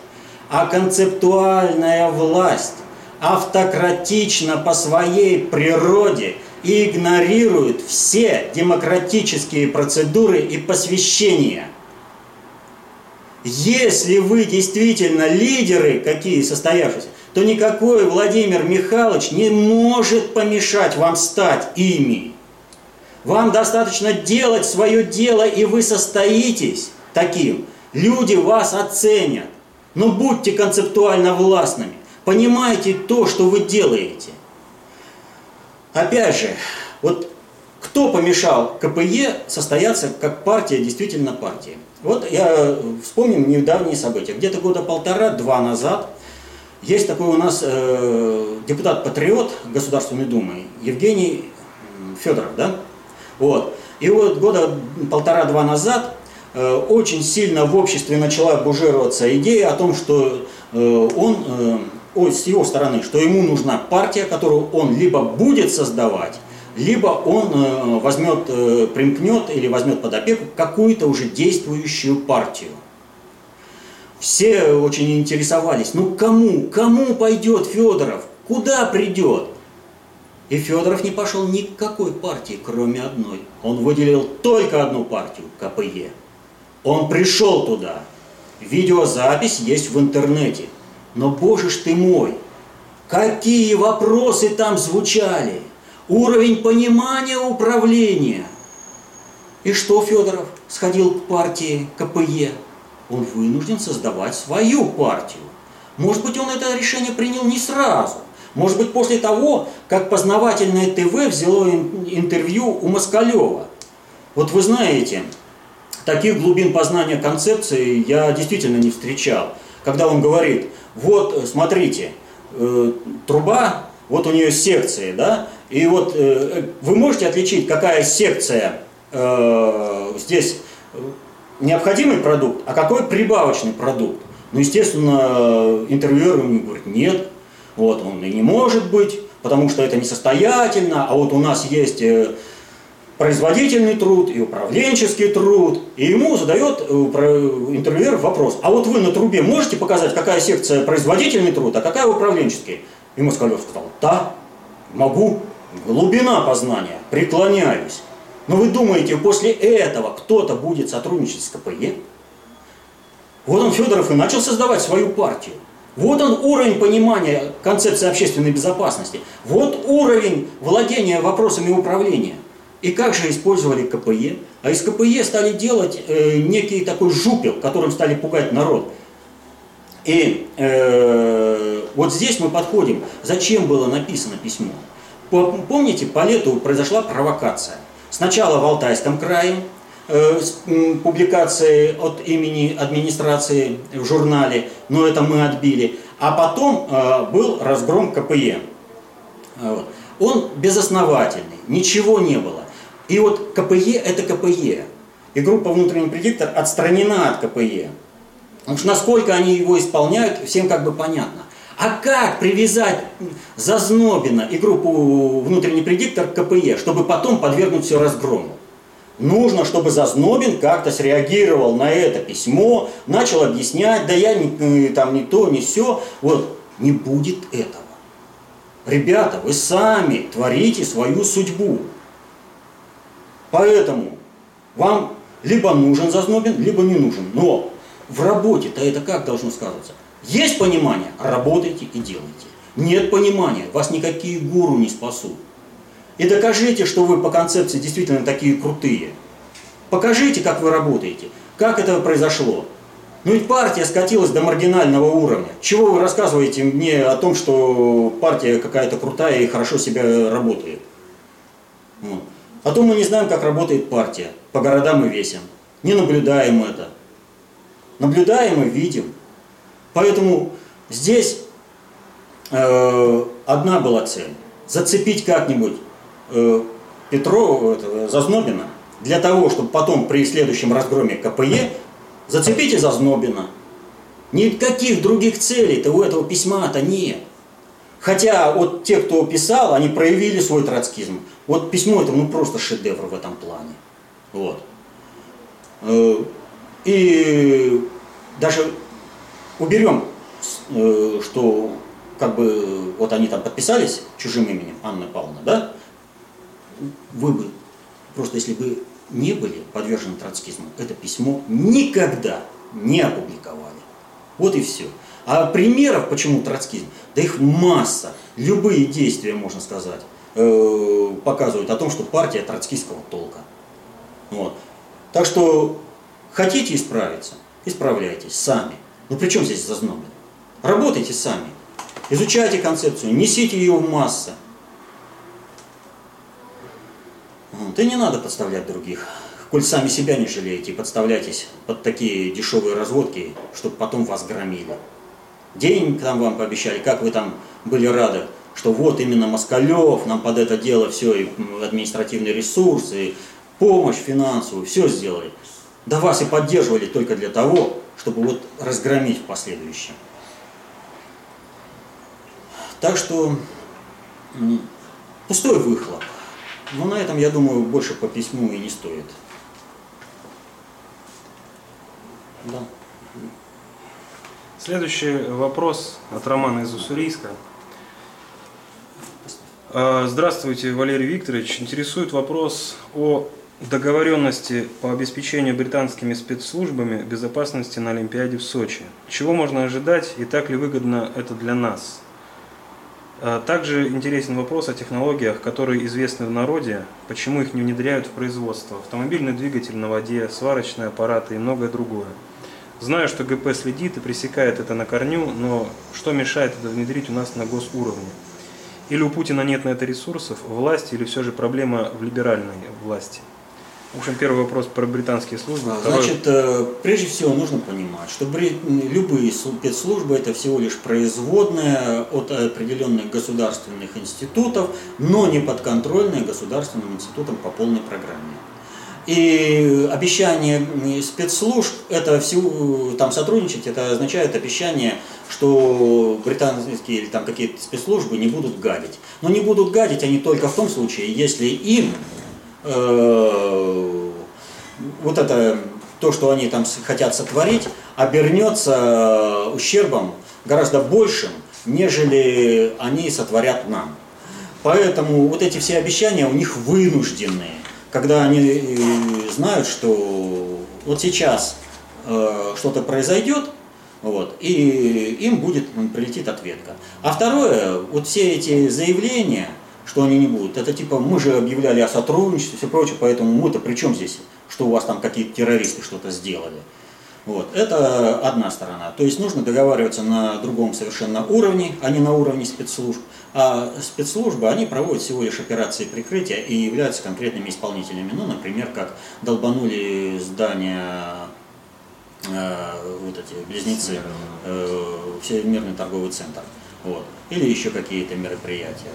а концептуальная власть автократична по своей природе и игнорирует все демократические процедуры и посвящения – если вы действительно лидеры, какие состоявшиеся, то никакой Владимир Михайлович не может помешать вам стать ими. Вам достаточно делать свое дело, и вы состоитесь таким. Люди вас оценят. Но будьте концептуально властными. Понимайте то, что вы делаете. Опять же, вот кто помешал КПЕ состояться как партия, действительно партия? Вот я вспомним недавние события. Где-то года полтора-два назад есть такой у нас э, депутат-патриот Государственной Думы Евгений Федоров, да? Вот. И вот года полтора-два назад э, очень сильно в обществе начала бужироваться идея о том, что э, он, э, с его стороны, что ему нужна партия, которую он либо будет создавать, либо он э, возьмет, э, примкнет или возьмет под опеку какую-то уже действующую партию. Все очень интересовались, ну кому, кому пойдет Федоров, куда придет? И Федоров не пошел ни к какой партии, кроме одной. Он выделил только одну партию, КПЕ. Он пришел туда. Видеозапись есть в интернете. Но, боже ж ты мой, какие вопросы там звучали! Уровень понимания управления. И что Федоров сходил к партии КПЕ? Он вынужден создавать свою партию. Может быть, он это решение принял не сразу. Может быть, после того, как познавательное ТВ взяло интервью у Москалева. Вот вы знаете, таких глубин познания концепции я действительно не встречал. Когда он говорит, вот смотрите, э, труба, вот у нее секции, да, и вот э, вы можете отличить, какая секция э, здесь необходимый продукт, а какой прибавочный продукт. Ну, естественно, интервьюер говорит, нет, вот он и не может быть, потому что это несостоятельно, а вот у нас есть э, производительный труд, и управленческий труд, и ему задает интервьюер вопрос, а вот вы на трубе можете показать, какая секция производительный труд, а какая управленческий? И Москалев сказал, да, могу, глубина познания, преклоняюсь. Но вы думаете, после этого кто-то будет сотрудничать с КПЕ? Вот он, Федоров, и начал создавать свою партию. Вот он уровень понимания концепции общественной безопасности. Вот уровень владения вопросами управления. И как же использовали КПЕ? А из КПЕ стали делать э, некий такой жупел, которым стали пугать народ. И э, вот здесь мы подходим. Зачем было написано письмо? Помните, по лету произошла провокация. Сначала в Алтайском крае, э, публикации от имени администрации в журнале, но это мы отбили. А потом э, был разгром КПЕ. Вот. Он безосновательный, ничего не было. И вот КПЕ это КПЕ. И группа внутренний предиктор отстранена от КПЕ. Потому насколько они его исполняют, всем как бы понятно. А как привязать Зазнобина и группу внутренний предиктор к КПЕ, чтобы потом подвергнуть все разгрому? Нужно, чтобы Зазнобин как-то среагировал на это письмо, начал объяснять, да я не, э, там не то, не все. Вот, не будет этого. Ребята, вы сами творите свою судьбу. Поэтому вам либо нужен Зазнобин, либо не нужен. Но в работе-то это как должно сказываться? Есть понимание, работайте и делайте. Нет понимания, вас никакие гуру не спасут. И докажите, что вы по концепции действительно такие крутые. Покажите, как вы работаете, как это произошло. Ну ведь партия скатилась до маргинального уровня. Чего вы рассказываете мне о том, что партия какая-то крутая и хорошо себя работает? Вот. А то мы не знаем, как работает партия. По городам и весям. Не наблюдаем это. Наблюдаем и видим. Поэтому здесь э, одна была цель. Зацепить как-нибудь э, Петрова, этого, Зазнобина, для того, чтобы потом при следующем разгроме КПЕ зацепите Зазнобина. Никаких других целей-то у этого письма-то нет. Хотя вот те, кто писал, они проявили свой троцкизм. Вот письмо это ну просто шедевр в этом плане. Вот. Э, и даже уберем, э, что как бы вот они там подписались чужим именем, Анна Павловна, да? Вы бы, просто если бы не были подвержены троцкизму, это письмо никогда не опубликовали. Вот и все. А примеров, почему троцкизм, да их масса. Любые действия, можно сказать, э, показывают о том, что партия троцкистского толка. Вот. Так что хотите исправиться, исправляйтесь сами. Ну при чем здесь зазнобин? Работайте сами. Изучайте концепцию, несите ее в массы. И не надо подставлять других. Коль сами себя не жалеете, подставляйтесь под такие дешевые разводки, чтобы потом вас громили. Денег там вам пообещали, как вы там были рады, что вот именно Москалев нам под это дело все, и административные ресурсы, и помощь финансовую, все сделали. Да вас и поддерживали только для того, чтобы вот разгромить в последующем. Так что пустой выхлоп. Но на этом, я думаю, больше по письму и не стоит. Да. Следующий вопрос от Романа из Уссурийска. А, здравствуйте, Валерий Викторович. Интересует вопрос о договоренности по обеспечению британскими спецслужбами безопасности на Олимпиаде в Сочи. Чего можно ожидать и так ли выгодно это для нас? А, также интересен вопрос о технологиях, которые известны в народе, почему их не внедряют в производство. Автомобильный двигатель на воде, сварочные аппараты и многое другое. Знаю, что ГП следит и пресекает это на корню, но что мешает это внедрить у нас на госуровне? Или у Путина нет на это ресурсов, власти, или все же проблема в либеральной власти? В общем, первый вопрос про британские службы. А, Второй... Значит, э, прежде всего нужно понимать, что любые спецслужбы это всего лишь производная от определенных государственных институтов, но не подконтрольная государственным институтам по полной программе. И обещание спецслужб, это всего, там сотрудничать, это означает обещание, что британские или там какие-то спецслужбы не будут гадить. Но не будут гадить они только в том случае, если им э, вот это, то, что они там хотят сотворить, обернется ущербом гораздо большим, нежели они сотворят нам. Поэтому вот эти все обещания у них вынужденные, когда они э, знают, что вот сейчас э, что-то произойдет, вот, и им будет, прилетит ответка. А второе, вот все эти заявления, что они не будут, это типа мы же объявляли о сотрудничестве и все прочее, поэтому мы-то при чем здесь, что у вас там какие-то террористы что-то сделали. Вот. Это одна сторона. То есть нужно договариваться на другом совершенно уровне, а не на уровне спецслужб. А спецслужбы, они проводят всего лишь операции прикрытия и являются конкретными исполнителями. Ну, например, как долбанули здания э, вот эти близнецы, э, Всемирный торговый центр. Вот. Или еще какие-то мероприятия.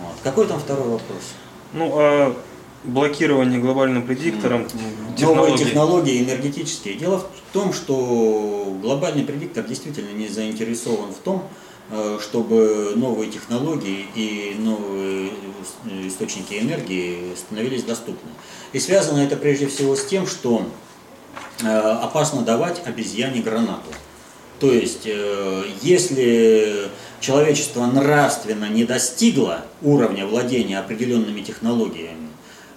Вот. Какой там второй вопрос? Ну, а блокирование глобальным предиктором, технологии. Новые технологии энергетические. Дело в том, что глобальный предиктор действительно не заинтересован в том, э, чтобы новые технологии и новые источники энергии становились доступны. И связано это прежде всего с тем, что э, опасно давать обезьяне гранату. То есть, э, если человечество нравственно не достигло уровня владения определенными технологиями,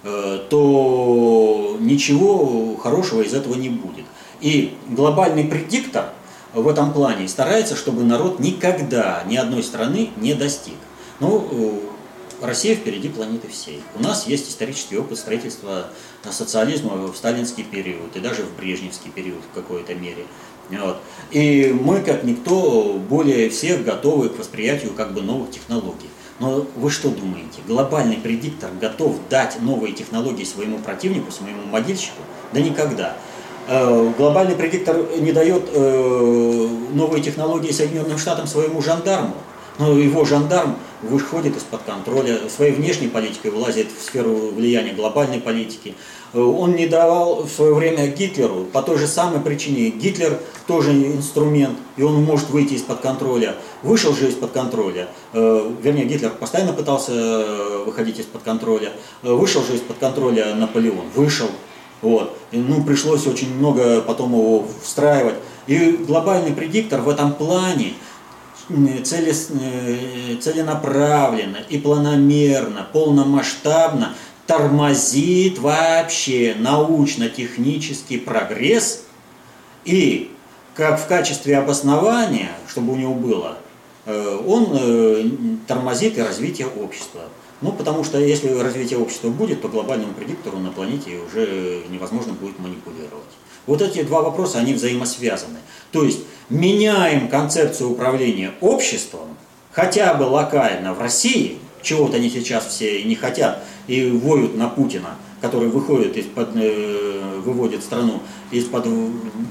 Э, то ничего хорошего из этого не будет. И глобальный предиктор в этом плане старается, чтобы народ никогда ни одной страны не достиг. Ну, э, Россия впереди планеты всей. У нас есть исторический опыт строительства социализма в сталинский период и даже в брежневский период в какой-то мере. Вот. И мы, как никто, более всех готовы к восприятию как бы новых технологий. Но вы что думаете, глобальный предиктор готов дать новые технологии своему противнику, своему могильщику? Да никогда. Э, глобальный предиктор не дает э, новые технологии Соединенным Штатам своему жандарму, но его жандарм выходит из-под контроля, своей внешней политикой влазит в сферу влияния глобальной политики. Э, он не давал в свое время Гитлеру по той же самой причине. Гитлер тоже инструмент, и он может выйти из-под контроля. Вышел же из-под контроля. Э, вернее, Гитлер постоянно пытался э, выходить из-под контроля. Вышел же из-под контроля Наполеон. Вышел. Вот. И, ну, пришлось очень много потом его встраивать. И глобальный предиктор в этом плане целенаправленно и планомерно, полномасштабно тормозит вообще научно-технический прогресс и как в качестве обоснования, чтобы у него было, э, он э, тормозит и развитие общества. Ну, потому что если развитие общества будет, то глобальному предиктору на планете уже невозможно будет манипулировать. Вот эти два вопроса, они взаимосвязаны. То есть меняем концепцию управления обществом, хотя бы локально в России, чего-то они сейчас все не хотят, и воют на Путина, который выходит из-под, э, выводит страну из-под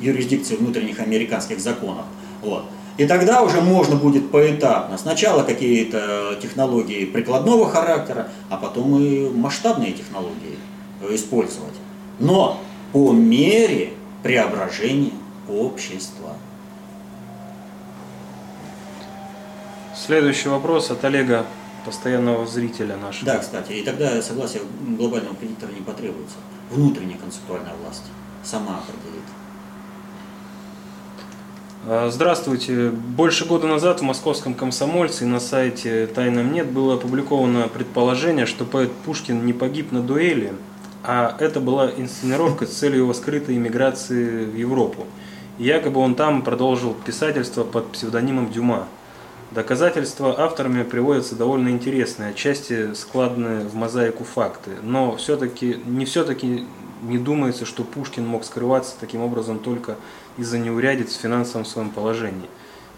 юрисдикции внутренних американских законов. Вот. И тогда уже можно будет поэтапно. Сначала какие-то технологии прикладного характера, а потом и масштабные технологии использовать. Но по мере преображения общества. Следующий вопрос от Олега постоянного зрителя нашего. Да, кстати, и тогда согласие глобального кредитора не потребуется. Внутренняя концептуальная власть сама определит. А, здравствуйте. Больше года назад в московском комсомольце и на сайте Тайном нет было опубликовано предположение, что поэт Пушкин не погиб на дуэли, а это была инсценировка с целью его скрытой иммиграции в Европу. Якобы он там продолжил писательство под псевдонимом Дюма. Доказательства авторами приводятся довольно интересные, отчасти складные в мозаику факты, но все-таки не все-таки не думается, что Пушкин мог скрываться таким образом только из-за неурядиц в финансовом своем положении.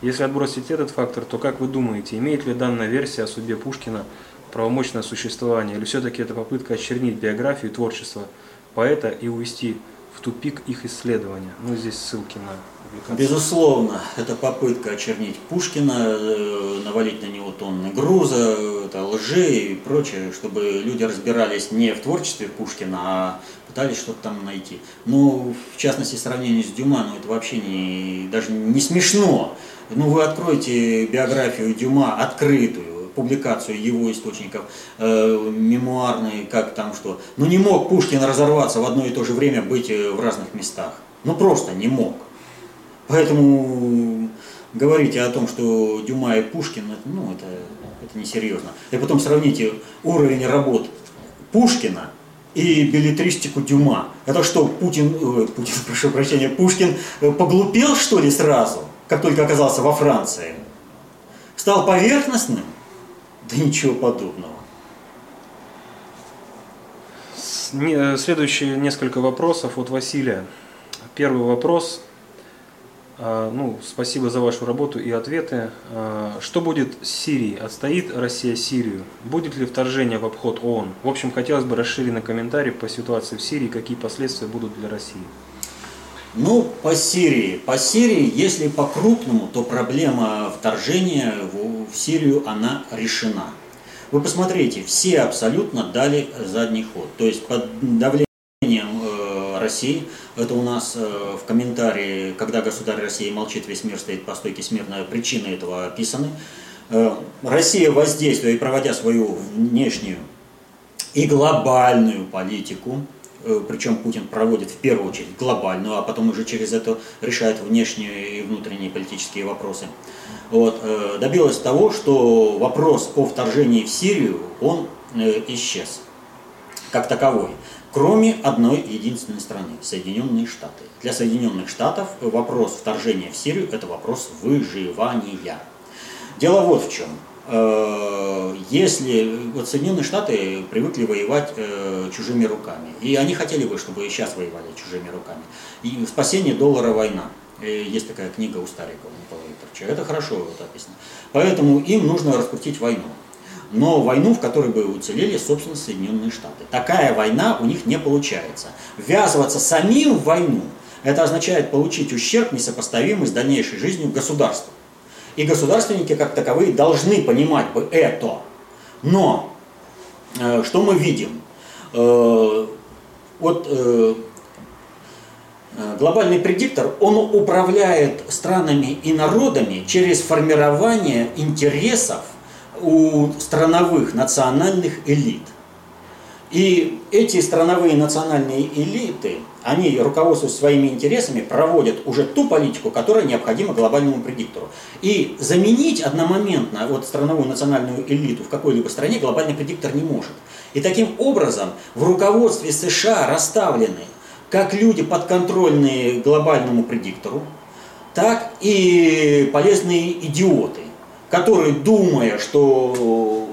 Если отбросить этот фактор, то как вы думаете, имеет ли данная версия о судьбе Пушкина правомочное существование, или все-таки это попытка очернить биографию и творчество поэта и увести в тупик их исследования? Ну, здесь ссылки на Безусловно, это попытка очернить Пушкина, э, навалить на него тонны груза, это лжи и прочее, чтобы люди разбирались не в творчестве Пушкина, а пытались что-то там найти. Ну, в частности, сравнение с Дюма, ну это вообще не, даже не смешно. Ну, вы откроете биографию Дюма открытую, публикацию его источников, э, мемуарные, как там что. Но не мог Пушкин разорваться в одно и то же время быть э, в разных местах. Ну просто не мог. Поэтому говорите о том, что Дюма и Пушкин, ну это, это несерьезно. И потом сравните уровень работ Пушкина и билетристику Дюма. Это что, Путин, ой, Путин, прошу прощения, Пушкин э, поглупел, что ли, сразу, как только оказался во Франции? Стал поверхностным? Да ничего подобного. Э, следующие несколько вопросов от Василия. Первый вопрос. А, ну, спасибо за вашу работу и ответы. А, что будет с Сирией? Отстоит Россия Сирию? Будет ли вторжение в обход ООН? В общем, хотелось бы расширенный комментарий по ситуации в Сирии, какие последствия будут для России. Ну, по Сирии. По Сирии, если по-крупному, то проблема вторжения в Сирию, она решена. Вы посмотрите, все абсолютно дали задний ход. То есть под давлением э, России, это у нас э, в комментарии, когда государь России молчит, весь мир стоит по стойке смирно, причины этого описаны. Э, Россия, воздействуя и проводя свою внешнюю и глобальную политику, Э, причем Путин проводит в первую очередь глобальную, а потом уже через это решает внешние и внутренние политические вопросы. Вот, добилась того, что вопрос о вторжении в Сирию, он исчез как таковой, кроме одной единственной страны – Соединенные Штаты. Для Соединенных Штатов вопрос вторжения в Сирию – это вопрос выживания. Дело вот в чем. Э, если вот Соединенные Штаты привыкли воевать э, чужими руками, и они хотели бы, чтобы и сейчас воевали чужими руками. И спасение доллара война. Э, есть такая книга у Старикова Николая Викторовича. Это хорошо вот описано. Поэтому им нужно раскрутить войну. Но войну, в которой бы уцелели, собственно, Соединенные Штаты. Такая война у них не получается. Ввязываться самим в войну, это означает получить ущерб, несопоставимый с дальнейшей жизнью государства. И государственники как таковые должны понимать бы это. Но э, что мы видим? Э, вот э, глобальный предиктор, он управляет странами и народами через формирование интересов у страновых национальных элит. И эти страновые национальные элиты, они, руководствуясь своими интересами, проводят уже ту политику, которая необходима глобальному предиктору. И заменить одномоментно вот страновую национальную элиту в какой-либо стране глобальный предиктор не может. И таким образом в руководстве США расставлены как люди подконтрольные глобальному предиктору, так и полезные идиоты, которые, думая, что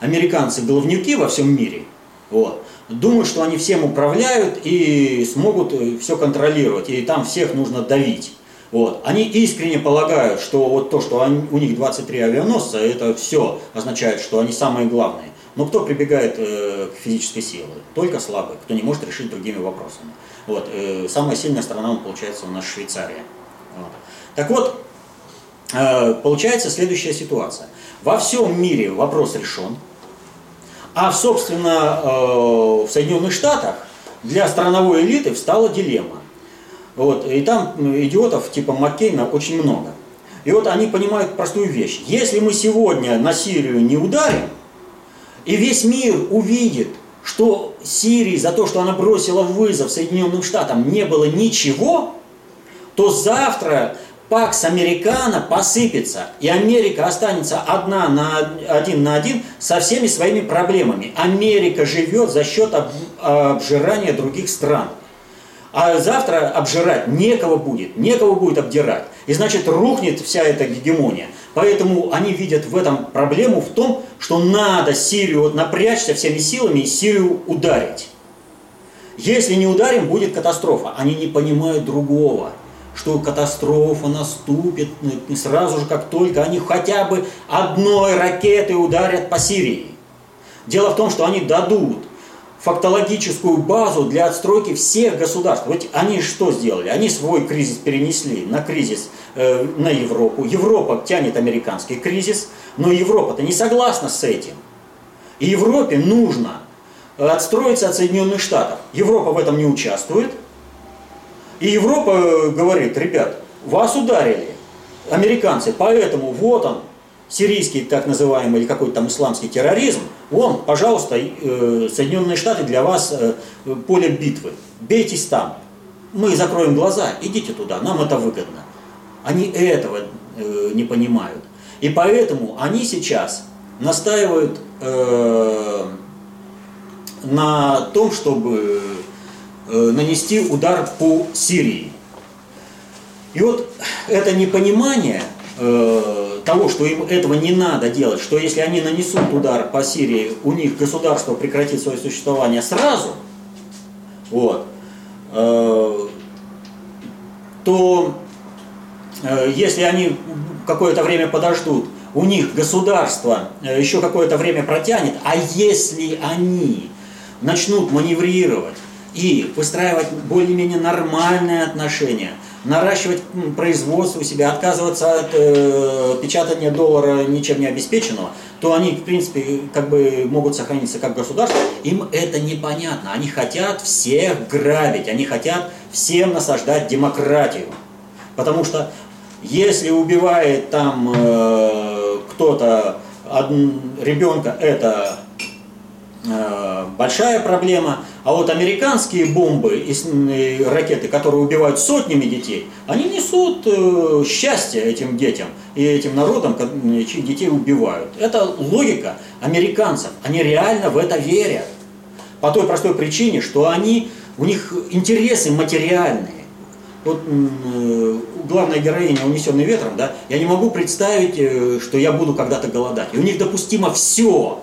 американцы головнюки во всем мире – вот. Думают, что они всем управляют и смогут э, все контролировать, и там всех нужно давить. Вот. Они искренне полагают, что вот то, что они, у них 23 авианосца, это все означает, что они самые главные. Но кто прибегает э, к физической силе? Только слабый, кто не может решить другими вопросами. Вот. Э, самая сильная страна, получается, у нас Швейцария. Вот. Так вот, получается следующая ситуация. Во всем мире вопрос решен, а, собственно, э, в Соединенных Штатах для страновой элиты встала дилемма. Вот, и там идиотов типа Маккейна очень много. И вот они понимают простую вещь. Если мы сегодня на Сирию не ударим, и весь мир увидит, что Сирии за то, что она бросила вызов Соединенным Штатам, не было ничего, то завтра Пакс Американо посыпется, и Америка останется одна на один на один со всеми своими проблемами. Америка живет за счет обжирания других стран. А завтра обжирать некого будет, некого будет обдирать. И значит рухнет вся эта гегемония. Поэтому они видят в этом проблему в том, что надо Сирию вот напрячься всеми силами и Сирию ударить. Если не ударим, будет катастрофа. Они не понимают другого что катастрофа наступит не сразу же, как только они хотя бы одной ракетой ударят по Сирии. Дело в том, что они дадут фактологическую базу для отстройки всех государств. Вот они что сделали? Они свой кризис перенесли на кризис э, на Европу. Европа тянет американский кризис, но Европа-то не согласна с этим. И Европе нужно отстроиться от Соединенных Штатов. Европа в этом не участвует – и Европа говорит, ребят, вас ударили, американцы, поэтому вот он, сирийский так называемый или какой-то там исламский терроризм, он, пожалуйста, э, Соединенные Штаты для вас э, поле битвы. Бейтесь там. Мы закроем глаза, идите туда, нам это выгодно. Они этого э, не понимают. И поэтому они сейчас настаивают на том, чтобы нанести удар по Сирии. И вот это непонимание того, что им этого не надо делать, что если они нанесут удар по Сирии, у них государство прекратит свое существование сразу, вот, э, то э, если они какое-то время подождут, у них государство э, еще какое-то время протянет, а если они начнут маневрировать и выстраивать более-менее нормальные отношения – наращивать производство у себя, отказываться от э, печатания доллара ничем не обеспеченного, то они, в принципе, как бы могут сохраниться как государство. Им это непонятно. Они хотят всех грабить, они хотят всем насаждать демократию. Потому что если убивает там э, кто-то ребенка, это большая проблема. А вот американские бомбы и ракеты, которые убивают сотнями детей, они несут э, счастье этим детям и этим народам, чьих детей убивают. Это логика американцев. Они реально в это верят. По той простой причине, что они, у них интересы материальные. Вот э, главная героиня «Унесенный ветром», да, я не могу представить, что я буду когда-то голодать. И у них допустимо все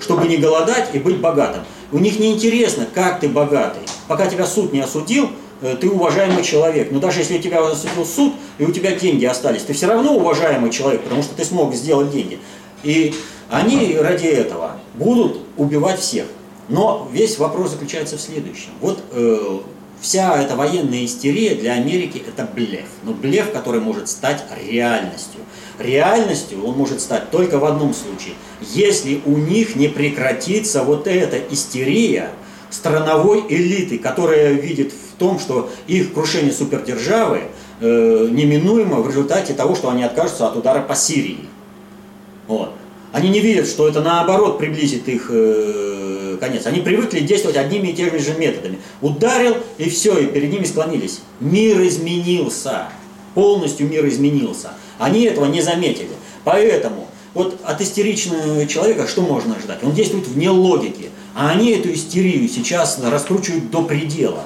чтобы не голодать и быть богатым. У них не интересно, как ты богатый. Пока тебя суд не осудил, э, ты уважаемый человек. Но даже если тебя осудил суд, и у тебя деньги остались, ты все равно уважаемый человек, потому что ты смог сделать деньги. И они ради этого будут убивать всех. Но весь вопрос заключается в следующем. Вот э, вся эта военная истерия для Америки это блеф. Но блеф, который может стать реальностью. Реальностью он может стать только в одном случае. Если у них не прекратится вот эта истерия страновой элиты, которая видит в том, что их крушение супердержавы э, неминуемо в результате того, что они откажутся от удара по Сирии. Вот. Они не видят, что это наоборот приблизит их э, конец. Они привыкли действовать одними и теми же методами. Ударил, и все, и перед ними склонились. Мир изменился. Полностью мир изменился. Они этого не заметили. Поэтому вот от истеричного человека что можно ждать? Он действует вне логики. А они эту истерию сейчас раскручивают до предела.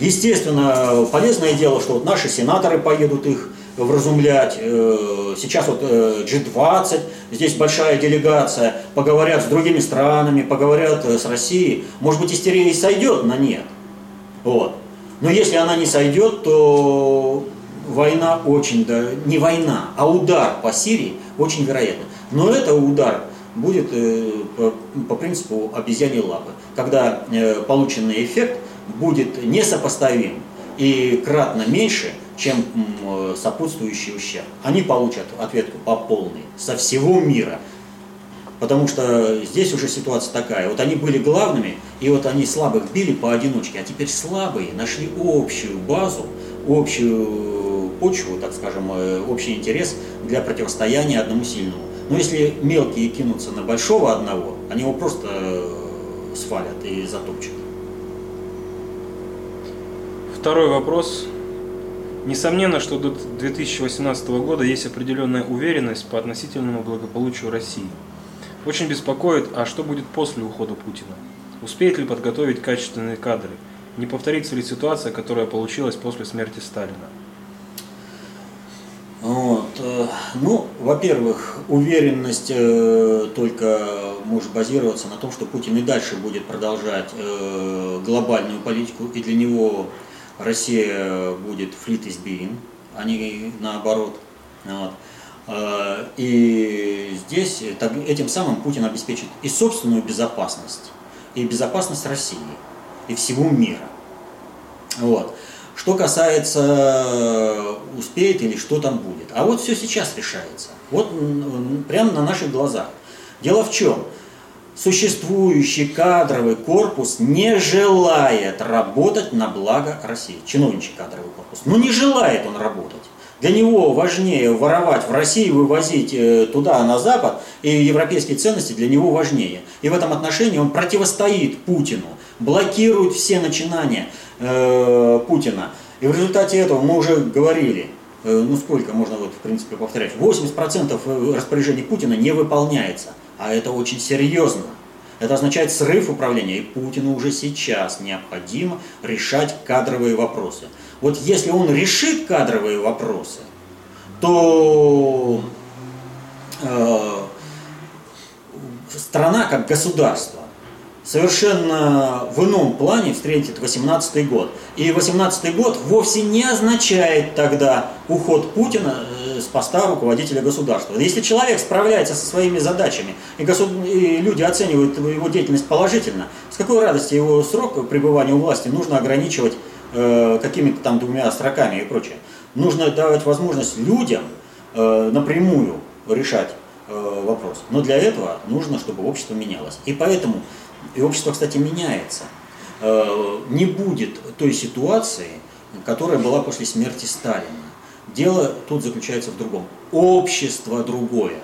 Естественно, полезное дело, что вот наши сенаторы поедут их вразумлять. Э, сейчас вот G20, э, здесь большая делегация, поговорят с другими странами, поговорят э, с Россией. Может быть, истерия и сойдет на нет. Вот. Но если она не сойдет, то война очень, да, не война, а удар по Сирии очень вероятно. Но это удар будет по принципу обезьяньей лапы, когда полученный эффект будет несопоставим и кратно меньше – чем сопутствующий ущерб. Они получат ответку по полной со всего мира. Потому что здесь уже ситуация такая. Вот они были главными, и вот они слабых били поодиночке, а теперь слабые нашли общую базу, общую почву, так скажем, э, общий интерес для противостояния одному сильному. Но если мелкие кинутся на большого одного, они его просто э, свалят и затопчут. Второй вопрос Несомненно, что до 2018 года есть определенная уверенность по относительному благополучию России. Очень беспокоит, а что будет после ухода Путина? Успеет ли подготовить качественные кадры? Не повторится ли ситуация, которая получилась после смерти Сталина? Вот. Э, ну, во-первых, уверенность э, только может базироваться на том, что Путин и дальше будет продолжать э, глобальную политику, и для него Россия будет флит из Бирин, а не наоборот. Вот. А, и здесь этим самым Путин обеспечит и собственную безопасность, и безопасность России, и всего мира. Вот. Что касается успеет или что там будет. А вот все сейчас решается. Вот прямо на наших глазах. Дело в чем? Существующий кадровый корпус не желает работать на благо России. Чиновничий кадровый корпус. Ну не желает он работать. Для него важнее воровать в России, вывозить э, туда, на Запад, и европейские ценности для него важнее. И в этом отношении он противостоит Путину, блокирует все начинания э, Путина. И в результате этого мы уже говорили, э, ну сколько можно вот в принципе повторять, 80% э, распоряжений Путина не выполняется, а это очень серьезно. Это означает срыв управления, и Путину уже сейчас необходимо решать кадровые вопросы. Вот если он решит кадровые вопросы, то э, страна как государство совершенно в ином плане встретит 18 год. И 18 год вовсе не означает тогда уход Путина э, с поста руководителя государства. Если человек справляется со своими задачами, и, госуд... и люди оценивают его деятельность положительно, с какой радости его срок пребывания у власти нужно ограничивать э, какими-то там двумя строками и прочее. Нужно давать возможность людям э, напрямую решать э, вопрос. Но для этого нужно, чтобы общество менялось. И поэтому и общество, кстати, меняется. Э, не будет той ситуации, которая была после смерти Сталина. Дело тут заключается в другом. Общество другое.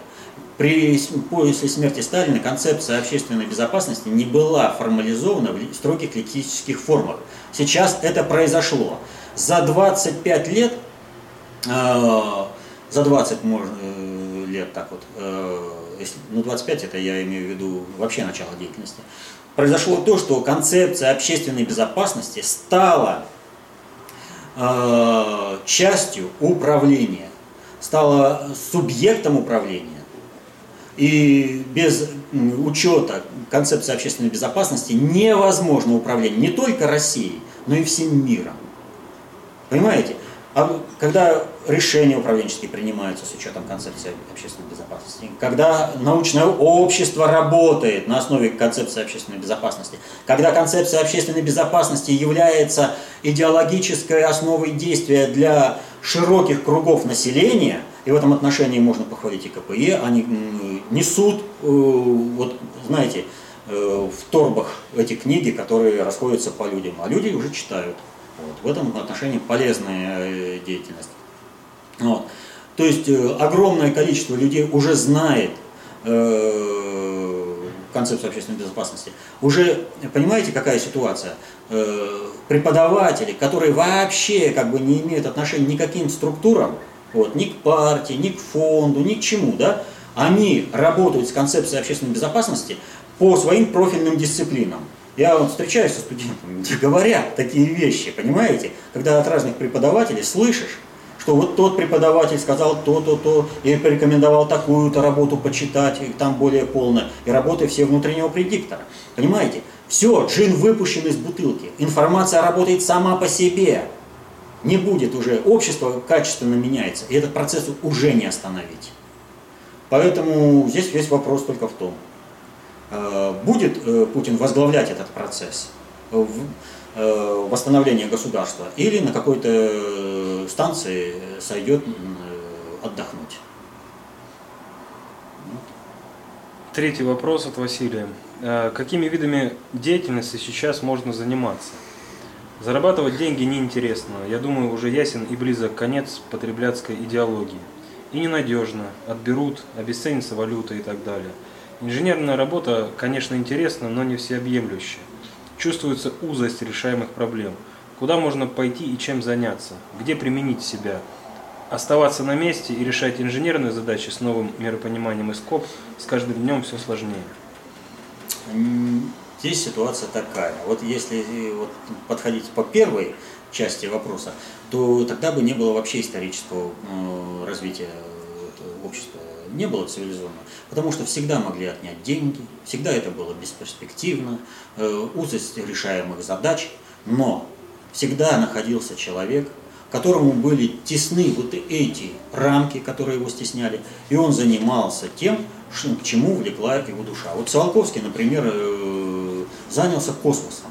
При, после смерти Сталина концепция общественной безопасности не была формализована в строгих лексических формах. Сейчас это произошло. За 25 лет, э, за 20 можно, э, лет так вот, если, ну 25 это я имею в виду вообще начало деятельности, произошло то, что концепция общественной безопасности стала э, частью управления, стала субъектом управления. И без учета концепции общественной безопасности невозможно управление не только Россией, но и всем миром. Понимаете? А когда решения управленческие принимаются с учетом концепции общественной безопасности, когда научное общество работает на основе концепции общественной безопасности, когда концепция общественной безопасности является идеологической основой действия для широких кругов населения, и в этом отношении можно похвалить и КПЕ, они несут, э, вот знаете, э, в торбах эти книги, которые расходятся по людям, а люди уже читают. Вот. В этом отношении полезная э, деятельность. Вот. То есть э, огромное количество людей уже знает э, концепцию общественной безопасности. Уже понимаете, какая ситуация? Э, преподаватели, которые вообще как бы не имеют отношения ни к каким структурам, вот, ни к партии, ни к фонду, ни к чему, да, они работают с концепцией общественной безопасности по своим профильным дисциплинам. Я вот встречаюсь со студентами, где говорят такие вещи, понимаете? Когда от разных преподавателей слышишь, что вот тот преподаватель сказал то-то, то, и порекомендовал такую-то работу почитать, и там более полно, и работы все внутреннего предиктора. Понимаете? Все, джин выпущен из бутылки. Информация работает сама по себе. Не будет уже, общество качественно меняется, и этот процесс уже не остановить. Поэтому здесь весь вопрос только в том, Э, будет э, Путин возглавлять этот процесс э, восстановления государства или на какой-то станции сойдет отдохнуть. Третий вопрос от Василия. Какими видами деятельности сейчас можно заниматься? Зарабатывать деньги неинтересно. Я думаю, уже ясен и близок конец потребляцкой идеологии. И ненадежно. Отберут, обесценится валюта и так далее. Инженерная работа, конечно, интересна, но не всеобъемлющая. Чувствуется узость решаемых проблем. Куда можно пойти и чем заняться? Где применить себя? Оставаться на месте и решать инженерные задачи с новым миропониманием и скоп с каждым днем все сложнее. Здесь ситуация такая. Вот если э, вот подходить по первой части вопроса, то тогда бы не было вообще исторического э, развития общества, не было цивилизованного потому что всегда могли отнять деньги, всегда это было бесперспективно, э, узость решаемых задач, но всегда находился человек, которому были тесны вот эти рамки, которые его стесняли, и он занимался тем, к чему влекла его душа. Вот Циолковский, например, э, занялся космосом.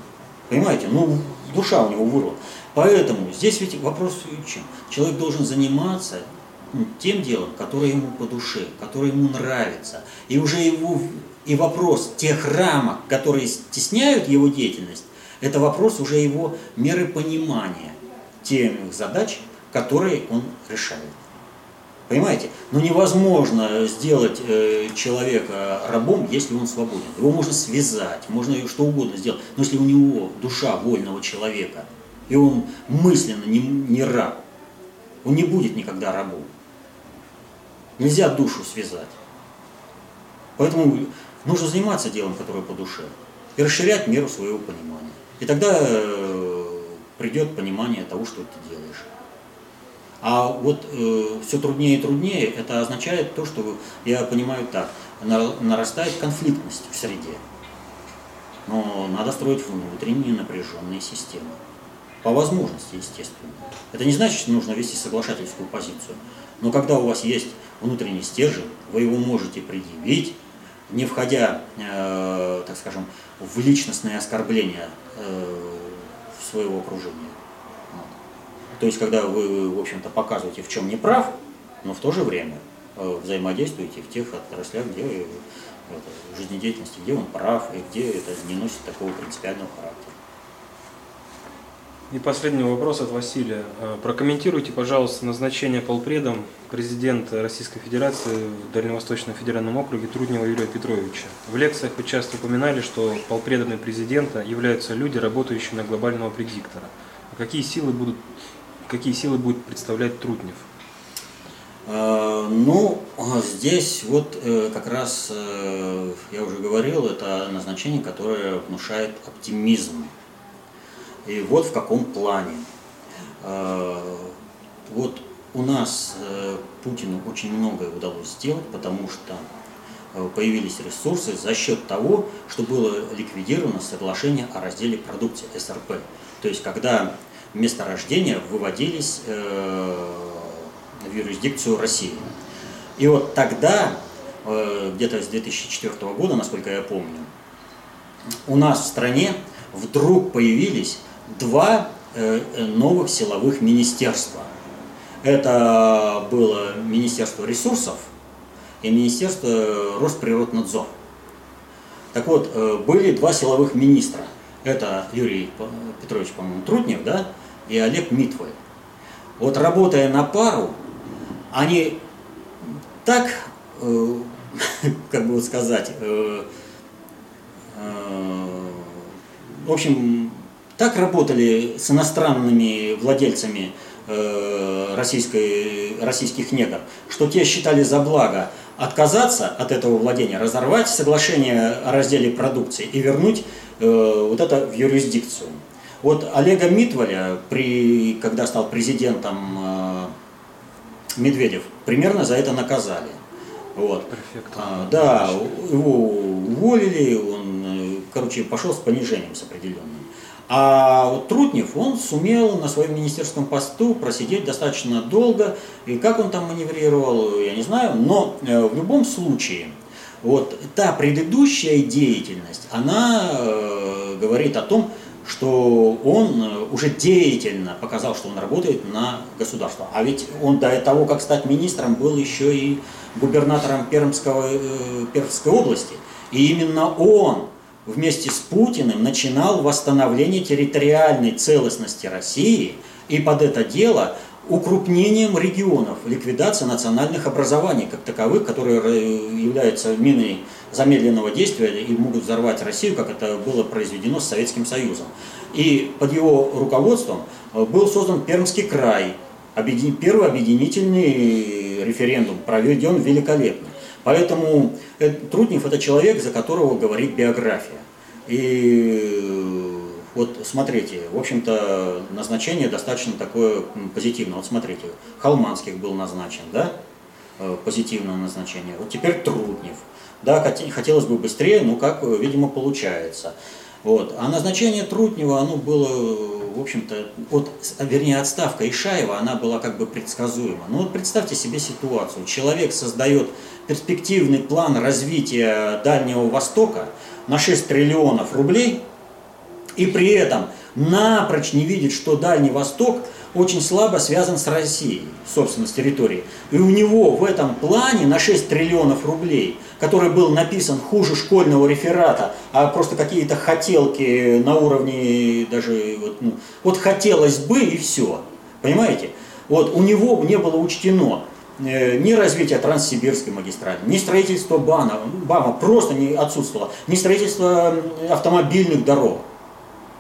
Понимаете, ну душа у него вырвала. Поэтому здесь ведь вопрос в чем? Человек должен заниматься тем делом, которое ему по душе, которое ему нравится. И уже его и вопрос тех рамок, которые стесняют его деятельность, это вопрос уже его меры понимания тех задач, которые он решает. Понимаете? Но невозможно сделать э, человека рабом, если он свободен. Его можно связать, можно что угодно сделать. Но если у него душа вольного человека, и он мысленно не, не раб, он не будет никогда рабом. Нельзя душу связать. Поэтому нужно заниматься делом, которое по душе, и расширять меру своего понимания. И тогда э, придет понимание того, что ты делаешь. А вот э, все труднее и труднее, это означает то, что, я понимаю так, нарастает конфликтность в среде. Но надо строить внутренние напряженные системы. По возможности, естественно. Это не значит, что нужно вести соглашательскую позицию. Но когда у вас есть внутренний стержень, вы его можете предъявить, не входя, э, так скажем, в личностные оскорбления э, своего окружения. То есть, когда вы, в общем-то, показываете, в чем не прав, но в то же время э, взаимодействуете в тех отраслях, где это, жизнедеятельности, где он прав и где это не носит такого принципиального характера. И последний вопрос от Василия. Э, прокомментируйте, пожалуйста, назначение полпредом президента Российской Федерации в Дальневосточном федеральном округе Труднева Юрия Петровича. В лекциях вы часто упоминали, что полпредами президента являются люди, работающие на глобального предиктора. А какие силы будут какие силы будет представлять Трутнев? Э, ну, здесь вот э, как раз, я уже говорил, это назначение, которое внушает оптимизм. И вот в каком плане. Вот у нас Путину очень многое удалось сделать, потому что появились ресурсы за счет того, что было ликвидировано соглашение о разделе продукции СРП. То есть, когда места рождения выводились э, в юрисдикцию России. И вот тогда, э, где-то с 2004 года, насколько я помню, у нас в стране вдруг появились два э, новых силовых министерства. Это было Министерство ресурсов и Министерство Росприроднадзор. Так вот, были два силовых министра. Это Юрий Петрович, по-моему, Трутнев, да, и Олег Митвой. Вот работая на пару, они так, э, как бы сказать, э, э, в общем, так работали с иностранными владельцами э, российской, российских негр, что те считали за благо отказаться от этого владения, разорвать соглашение о разделе продукции и вернуть э, вот это в юрисдикцию. Вот Олега Митваля, при, когда стал президентом э, Медведев, примерно за это наказали. Вот. А, да, его уволили, он, э, короче, пошел с понижением с определенным. А вот Трутнев, он сумел на своем министерском посту просидеть достаточно долго, и как он там маневрировал, я не знаю, но э, в любом случае, вот та предыдущая деятельность, она э, говорит о том, что он э, уже деятельно показал, что он работает на государство. А ведь он до того, как стать министром, был еще и губернатором Пермского, Пермской области. И именно он вместе с Путиным начинал восстановление территориальной целостности России, и под это дело укрупнением регионов, ликвидация национальных образований как таковых, которые э, являются миной замедленного действия и могут взорвать Россию, как это было произведено с Советским Союзом. И под его руководством э, был создан Пермский край, первый объединительный референдум, проведен великолепно. Поэтому Трутнев это человек, за которого говорит биография. И вот смотрите, в общем-то, назначение достаточно такое позитивное. Вот смотрите, Халманских был назначен, да, э, позитивное назначение. Вот теперь Труднев. Да, хотелось бы быстрее, но как, видимо, получается. Вот. А назначение Трутнева, оно было, в общем-то, от, вернее, отставка Ишаева, она была как бы предсказуема. Ну вот представьте себе ситуацию. Человек создает перспективный план развития Дальнего Востока на 6 триллионов рублей – и при этом напрочь не видит, что Дальний Восток очень слабо связан с Россией, собственно, с территорией. И у него в этом плане на 6 триллионов рублей, который был написан хуже школьного реферата, а просто какие-то хотелки на уровне даже, вот, ну, вот хотелось бы и все, понимаете? Вот, у него не было учтено э, ни развитие Транссибирской магистрали, ни строительство БАНа, БАМа просто не отсутствовало, ни строительство автомобильных дорог.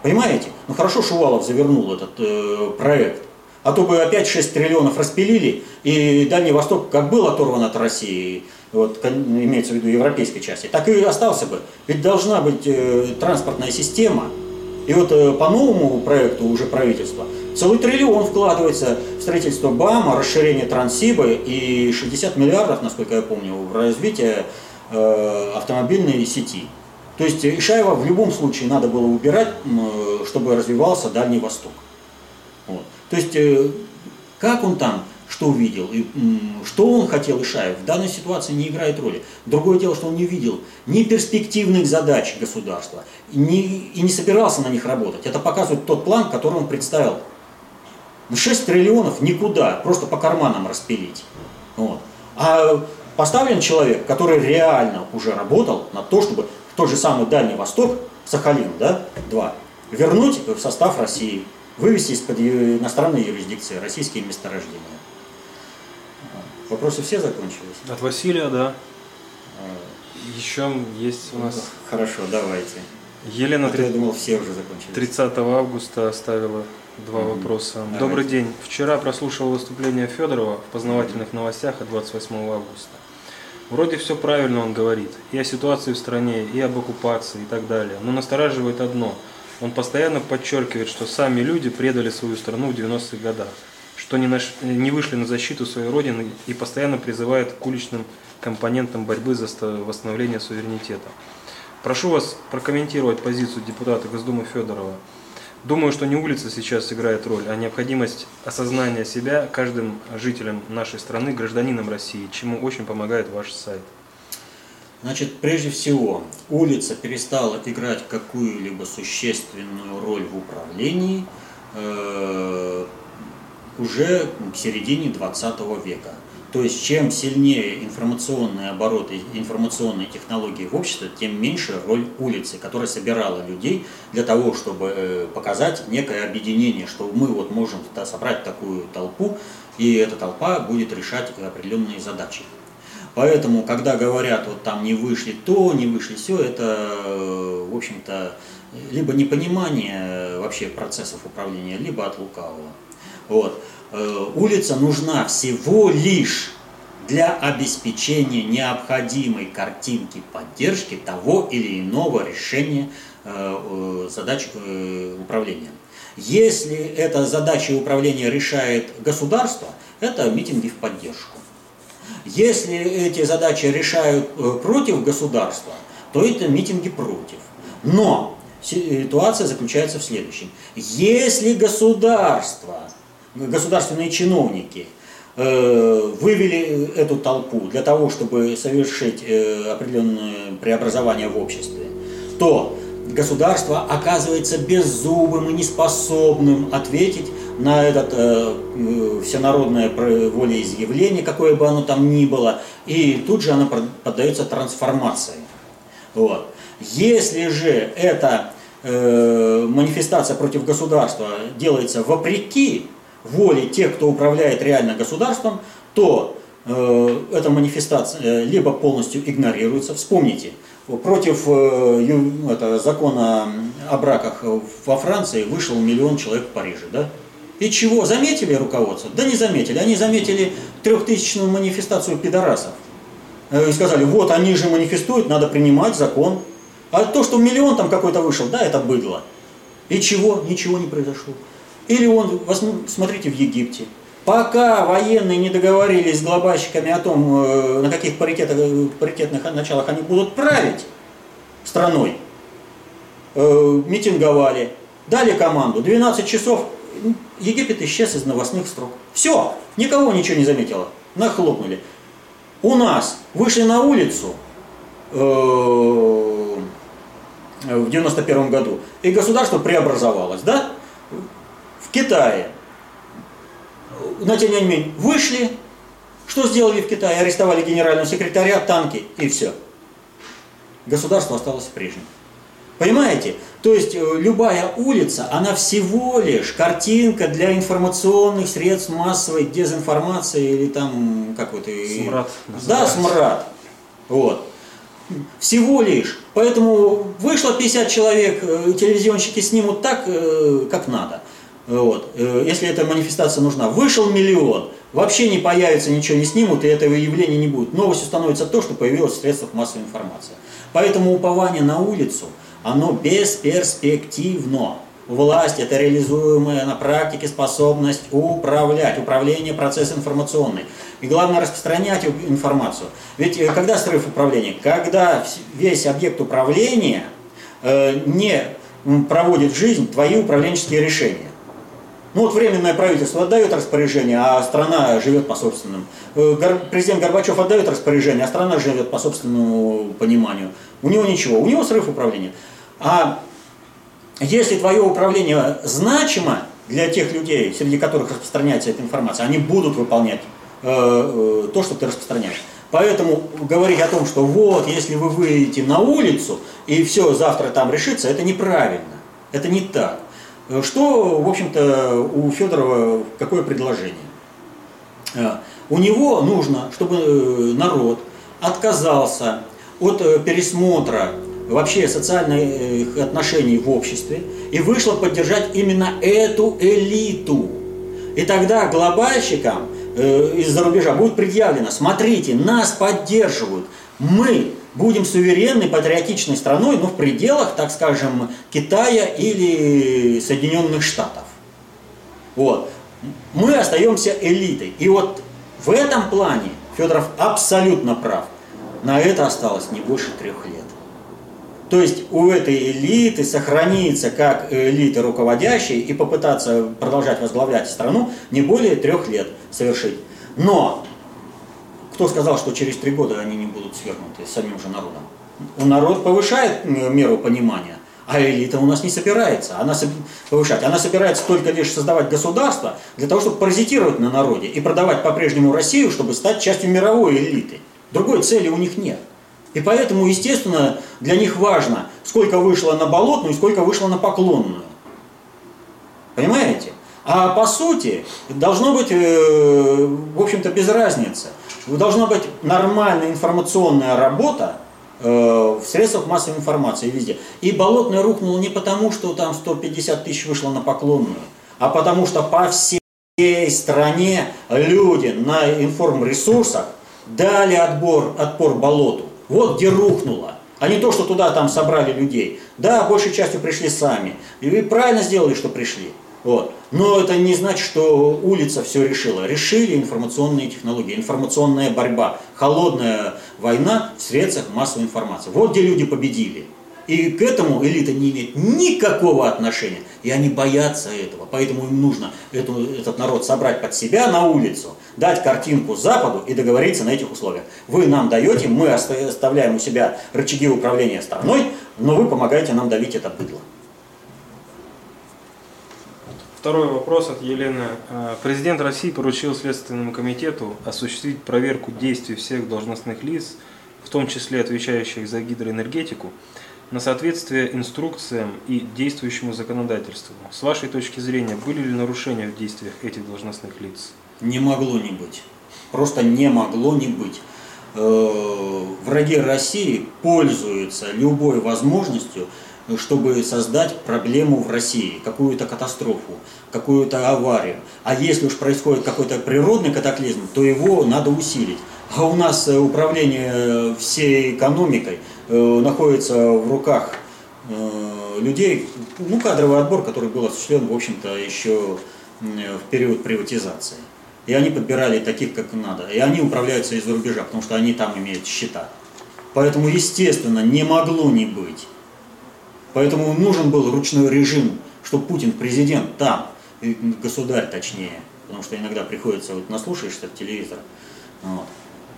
Понимаете? Ну хорошо Шувалов завернул этот э, проект. А то бы опять 6 триллионов распилили, и Дальний Восток как был оторван от России, вот, имеется в виду европейской части, так и остался бы. Ведь должна быть э, транспортная система. И вот э, по новому проекту уже правительства целый триллион вкладывается в строительство БАМа, расширение Транссиба и 60 миллиардов, насколько я помню, в развитие э, автомобильной сети. То есть Ишаева в любом случае надо было убирать, чтобы развивался Дальний Восток. Вот. То есть, э, как он там, что увидел, и что он хотел Ишаев, в данной ситуации не играет роли. Другое дело, что он не видел ни перспективных задач государства, ни, и не собирался на них работать. Это показывает тот план, который он представил. 6 триллионов никуда, просто по карманам распилить. Вот. А поставлен человек, который реально уже работал на то, чтобы в тот же самый Дальний Восток, Сахалин, да, два, вернуть в состав России вывести из-под иностранной юрисдикции российские месторождения. Вопросы все закончились? От Василия, да. Еще есть у нас... Хорошо, давайте. Елена, а 3... я думал, все уже закончились. 30 августа оставила два mm-hmm. вопроса. Давайте. Добрый день. Вчера прослушал выступление Федорова в познавательных новостях от 28 августа. Вроде все правильно он говорит. И о ситуации в стране, и об оккупации, и так далее. Но настораживает одно – он постоянно подчеркивает, что сами люди предали свою страну в 90-х годах, что не, наш, не вышли на защиту своей родины и постоянно призывает к уличным компонентам борьбы за восстановление суверенитета. Прошу вас прокомментировать позицию депутата Госдумы Федорова. Думаю, что не улица сейчас играет роль, а необходимость осознания себя каждым жителем нашей страны, гражданином России, чему очень помогает ваш сайт. Значит, прежде всего, улица перестала играть какую-либо существенную роль в управлении э, уже к середине 20 века. То есть, чем сильнее информационные обороты, информационные технологии в обществе, тем меньше роль улицы, которая собирала людей для того, чтобы э, показать некое объединение, что мы вот можем собрать такую толпу, и эта толпа будет решать определенные задачи. Поэтому, когда говорят, вот там не вышли то, не вышли все, это, в общем-то, либо непонимание вообще процессов управления, либо от лукавого. Вот. Э, улица нужна всего лишь для обеспечения необходимой картинки поддержки того или иного решения э, задач э, управления. Если эта задача управления решает государство, это митинги в поддержку. Если эти задачи решают против государства, то это митинги против. Но ситуация заключается в следующем. Если государство, государственные чиновники э, вывели эту толпу для того, чтобы совершить э, определенное преобразование в обществе, то государство оказывается беззубым и неспособным ответить на это э, всенародное волеизъявление, какое бы оно там ни было, и тут же оно поддается трансформации. Вот. Если же эта э, манифестация против государства делается вопреки воле тех, кто управляет реально государством, то э, эта манифестация э, либо полностью игнорируется. Вспомните, против э, это, закона о браках во Франции вышел миллион человек в Париже, да? И чего? Заметили руководство? Да не заметили. Они заметили трехтысячную манифестацию пидорасов. Э, и сказали, вот они же манифестуют, надо принимать закон. А то, что миллион там какой-то вышел, да, это быдло. И чего? Ничего не произошло. Или он, смотрите, в Египте. Пока военные не договорились с глобальщиками о том, э, на каких паритетах, паритетных началах они будут править страной, э, митинговали, дали команду, 12 часов Египет исчез из новостных строк. Все, никого ничего не заметило. Нахлопнули. У нас вышли на улицу э, в 91 году, и государство преобразовалось, да? В Китае. На Тяньаньмень вышли, что сделали в Китае? Арестовали генерального секретаря, танки и все. Государство осталось прежним. Понимаете? То есть э, любая улица, она всего лишь картинка для информационных средств массовой дезинформации или там как вот. Смрад. Да, смрад. Вот. Всего лишь. Поэтому вышло 50 человек, э, телевизионщики снимут так, э, как надо. Вот. Если эта манифестация нужна. Вышел миллион, вообще не появится, ничего не снимут, и этого явления не будет. Новостью становится то, что появилось в средствах массовой информации. Поэтому упование на улицу – оно бесперспективно. Власть – это реализуемая на практике способность управлять, управление процессом информационный. И главное распространять информацию. Ведь э, когда срыв управления? Когда весь объект управления э, не проводит в жизнь твои управленческие решения. Ну вот временное правительство отдает распоряжение, а страна живет по собственным. Э, президент Горбачев отдает распоряжение, а страна живет по собственному пониманию. У него ничего, у него срыв управления. А если твое управление значимо для тех людей, среди которых распространяется эта информация, они будут выполнять э, э, то, что ты распространяешь. Поэтому говорить о том, что вот, если вы выйдете на улицу и все завтра там решится, это неправильно. Это не так. Что, в общем-то, у Федорова какое предложение? Э, у него нужно, чтобы э, народ отказался от э, пересмотра вообще социальных отношений в обществе и вышло поддержать именно эту элиту. И тогда глобальщикам э, из-за рубежа будет предъявлено, смотрите, нас поддерживают, мы будем суверенной, патриотичной страной, но в пределах, так скажем, Китая или Соединенных Штатов. Вот. Мы остаемся элитой. И вот в этом плане Федоров абсолютно прав. На это осталось не больше трех лет. То есть у этой элиты сохраниться как элиты руководящей и попытаться продолжать возглавлять страну не более трех лет совершить. Но кто сказал, что через три года они не будут свергнуты самим же народом? У народ повышает меру понимания, а элита у нас не собирается она повышать. Она собирается только лишь создавать государство для того, чтобы паразитировать на народе и продавать по-прежнему Россию, чтобы стать частью мировой элиты. Другой цели у них нет. И поэтому, естественно, для них важно, сколько вышло на болотную сколько вышло на поклонную. Понимаете? А по сути, должно быть, э, в общем-то, без разницы. Должна быть нормальная информационная работа э, в средствах массовой информации везде. И болотная рухнула не потому, что там 150 тысяч вышло на поклонную, а потому что по всей стране люди на информресурсах дали отбор, отпор болоту. Вот где рухнуло. А не то, что туда там собрали людей. Да, большей частью пришли сами. И вы правильно сделали, что пришли. Вот. Но это не значит, что улица все решила. Решили информационные технологии, информационная борьба, холодная война в средствах массовой информации. Вот где люди победили. И к этому элита не имеет никакого отношения. И они боятся этого. Поэтому им нужно эту, этот народ собрать под себя на улицу, дать картинку Западу и договориться на этих условиях. Вы нам даете, мы оставляем у себя рычаги управления страной, но вы помогаете нам давить это быдло. Второй вопрос от Елены. А, президент России поручил Следственному комитету осуществить проверку действий всех должностных лиц, в том числе отвечающих за гидроэнергетику, на соответствие инструкциям и действующему законодательству. С вашей точки зрения, были ли нарушения в действиях этих должностных лиц? Не могло не быть. Просто не могло не быть. Э, враги России пользуются любой возможностью, чтобы создать проблему в России, какую-то катастрофу, какую-то аварию. А если уж происходит какой-то природный катаклизм, то его надо усилить. А у нас э, управление всей экономикой – Э, находится в руках э, людей, ну, кадровый отбор, который был осуществлен, в общем-то, еще в период приватизации. И они подбирали таких, как надо. И они управляются из-за рубежа, потому что они там имеют счета. Поэтому, естественно, не могло не быть. Поэтому нужен был ручной режим, что Путин, президент там, государь точнее, потому что иногда приходится, вот наслушаешься телевизора, вот.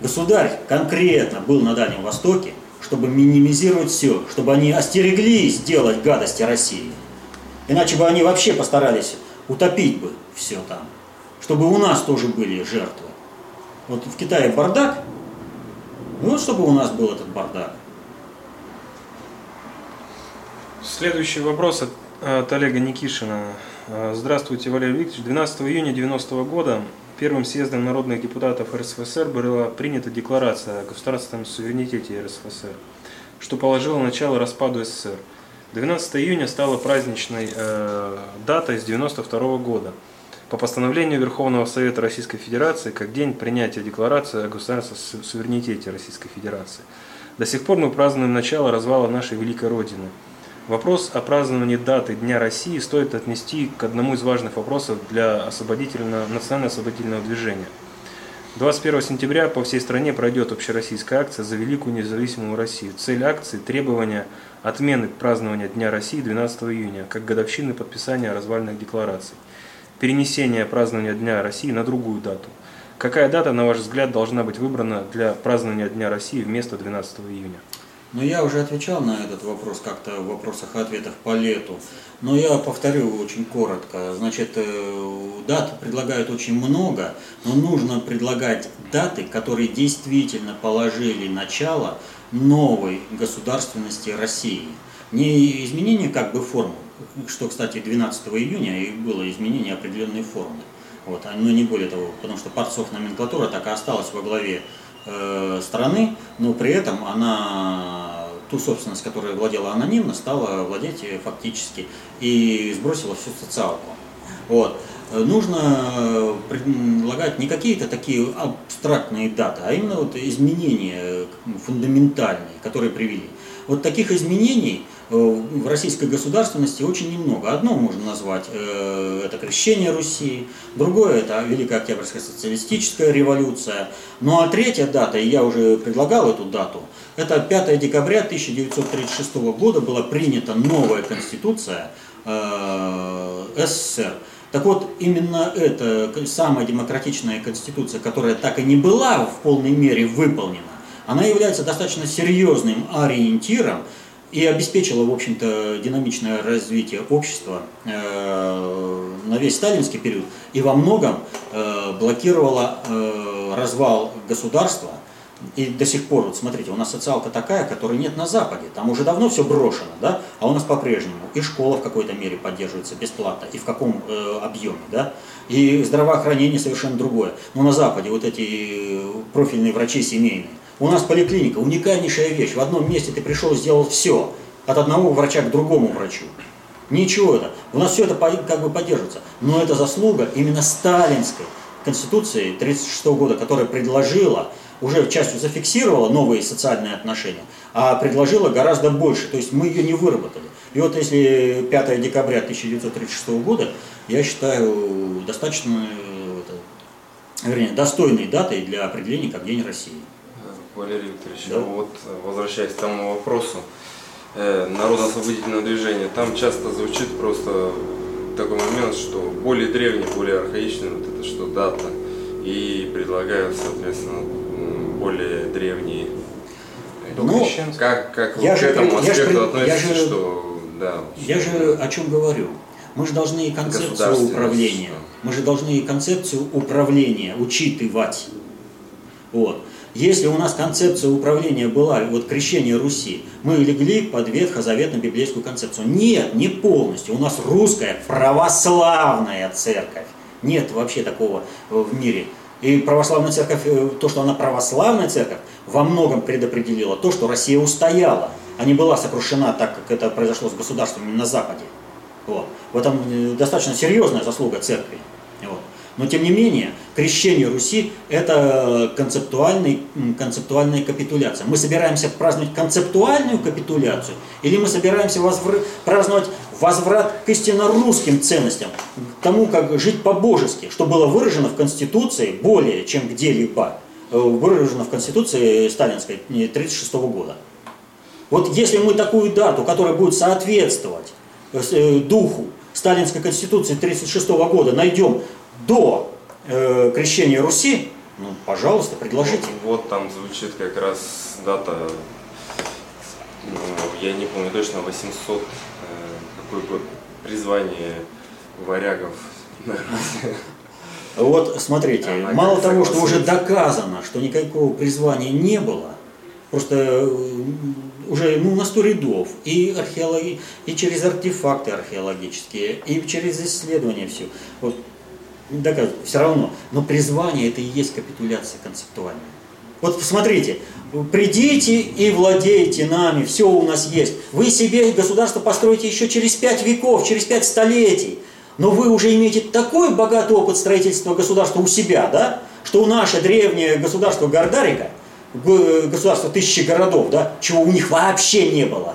государь конкретно был на Дальнем Востоке, чтобы минимизировать все, чтобы они остереглись делать гадости России. Иначе бы они вообще постарались утопить бы все там, чтобы у нас тоже были жертвы. Вот в Китае бардак, ну вот чтобы у нас был этот бардак. Следующий вопрос от, от Олега Никишина. Э, здравствуйте, Валерий Викторович. 12 июня 90 года первым съездом народных депутатов РСФСР была принята декларация о государственном суверенитете РСФСР, что положило начало распаду СССР. 12 июня стала праздничной э, датой с 92 года по постановлению Верховного Совета Российской Федерации как день принятия декларации о государственном суверенитете Российской Федерации. До сих пор мы празднуем начало развала нашей великой Родины. Вопрос о праздновании даты Дня России стоит отнести к одному из важных вопросов для освободительного, национально-освободительного движения. 21 сентября по всей стране пройдет общероссийская акция за великую независимую Россию. Цель акции – требования отмены празднования Дня России 12 июня, как годовщины подписания развальных деклараций. Перенесение празднования Дня России на другую дату – Какая дата, на ваш взгляд, должна быть выбрана для празднования Дня России вместо 12 июня? Ну, я уже отвечал на этот вопрос как-то в вопросах-ответах по лету. Но я повторю очень коротко. Значит, э, дат предлагают очень много, но нужно предлагать даты, которые действительно положили начало новой государственности России. Не изменение как бы формы, что, кстати, 12 июня и было изменение определенной формы. Вот, но не более того, потому что Парцов номенклатура так и осталась во главе э, страны, но при этом она ту собственность, которая владела анонимно, стала владеть фактически и сбросила всю социалку. Вот. Нужно предлагать не какие-то такие абстрактные даты, а именно вот изменения фундаментальные, которые привели. Вот таких изменений Э, в российской государственности очень немного. Одно можно назвать э, это крещение Руси, другое это Великая Октябрьская социалистическая революция. Ну а третья дата, и я уже предлагал эту дату, это 5 декабря 1936 года была принята новая конституция э, СССР. Так вот, именно эта самая демократичная конституция, которая так и не была в полной мере выполнена, она является достаточно серьезным ориентиром и обеспечила, в общем-то, динамичное развитие общества э, на весь сталинский период и во многом э, блокировала э, развал государства. И до сих пор, вот смотрите, у нас социалка такая, которой нет на Западе. Там уже давно все брошено, да, а у нас по-прежнему. И школа в какой-то мере поддерживается бесплатно, и в каком э, объеме, да. И здравоохранение совершенно другое. Но на Западе вот эти профильные врачи семейные, у нас поликлиника, уникальнейшая вещь. В одном месте ты пришел, сделал все. От одного врача к другому врачу. Ничего это. У нас все это как бы поддерживается. Но это заслуга именно сталинской конституции 1936 года, которая предложила, уже частью зафиксировала новые социальные отношения, а предложила гораздо больше. То есть мы ее не выработали. И вот если 5 декабря 1936 года, я считаю достаточно, это, вернее, достойной датой для определения как День России. Валерий Викторович, да? вот возвращаясь к тому вопросу, э, народно-освободительного движения, там часто звучит просто такой момент, что более древний, более архаичный, вот это что дата, и предлагают, соответственно, более древние. Ну, как, как я к же, этому я аспекту же, относитесь, я же, что да. Я же о чем говорю. Мы же должны и концепцию управления. Мы же должны и концепцию управления учитывать. Вот. Если у нас концепция управления была, вот крещение Руси, мы легли под ветхозаветно-библейскую концепцию. Нет, не полностью. У нас русская православная церковь. Нет вообще такого в мире. И православная церковь, э, то, что она православная церковь, во многом предопределила то, что Россия устояла, а не была сокрушена так, как это произошло с государствами на Западе. Вот. В этом э, достаточно серьезная заслуга церкви. Вот. Но тем не менее, крещение Руси – это концептуальный, концептуальная капитуляция. Мы собираемся праздновать концептуальную капитуляцию, или мы собираемся возвр... праздновать возврат к истинно русским ценностям, к тому, как жить по-божески, что было выражено в Конституции более чем где-либо, э, выражено в Конституции сталинской 1936 года. Вот если мы такую дату, которая будет соответствовать э, э, духу Сталинской Конституции 1936 года, найдем до э, крещения Руси, ну, пожалуйста, предложите. Вот, вот там звучит как раз дата, ну, я не помню точно, 800, э, какой год, призвание варягов на Руси. Вот смотрите, Она мало того, что уже доказано, что никакого призвания не было, просто э, уже ну, на сто рядов, и, археологи, и через артефакты археологические, и через исследования все. Вот, доказывают, все равно. Но призвание это и есть капитуляция концептуальная. Вот посмотрите, придите и владейте нами, все у нас есть. Вы себе государство построите еще через пять веков, через пять столетий. Но вы уже имеете такой богатый опыт строительства государства у себя, да, что наше древнее государство Гардарика, государство тысячи городов, да, чего у них вообще не было.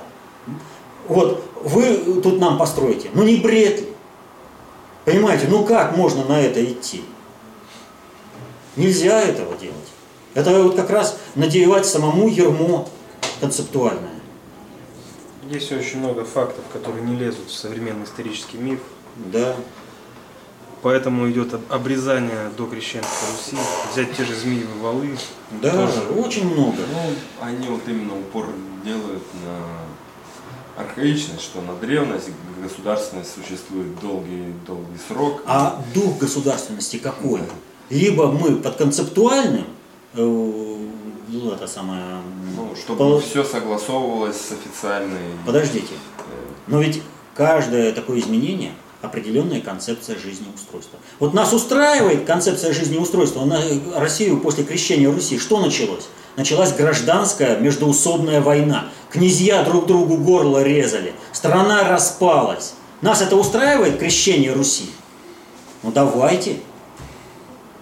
Вот, вы тут нам построите. Ну не бред ли? Понимаете, ну как можно на это идти? Нельзя этого делать. Это вот как раз надевать самому ермо концептуальное. Есть очень много фактов, которые не лезут в современный исторический миф. Да. Поэтому идет обрезание до крещенства Руси. Взять те же змеевые валы. Да, тоже. очень много. Ну, они вот именно упор делают на архаичность, что на древность государственность существует долгий, долгий срок. А дух государственности какой? Либо мы под концептуальным, э, ну, это самое... Ну, чтобы пол... все согласовывалось с официальной... Подождите. Но ведь каждое такое изменение – определенная концепция жизнеустройства. Вот нас устраивает концепция жизнеустройства. На Россию после крещения Руси что началось? Началась гражданская междоусобная война. Князья друг другу горло резали. Страна распалась. Нас это устраивает, крещение Руси? Ну давайте.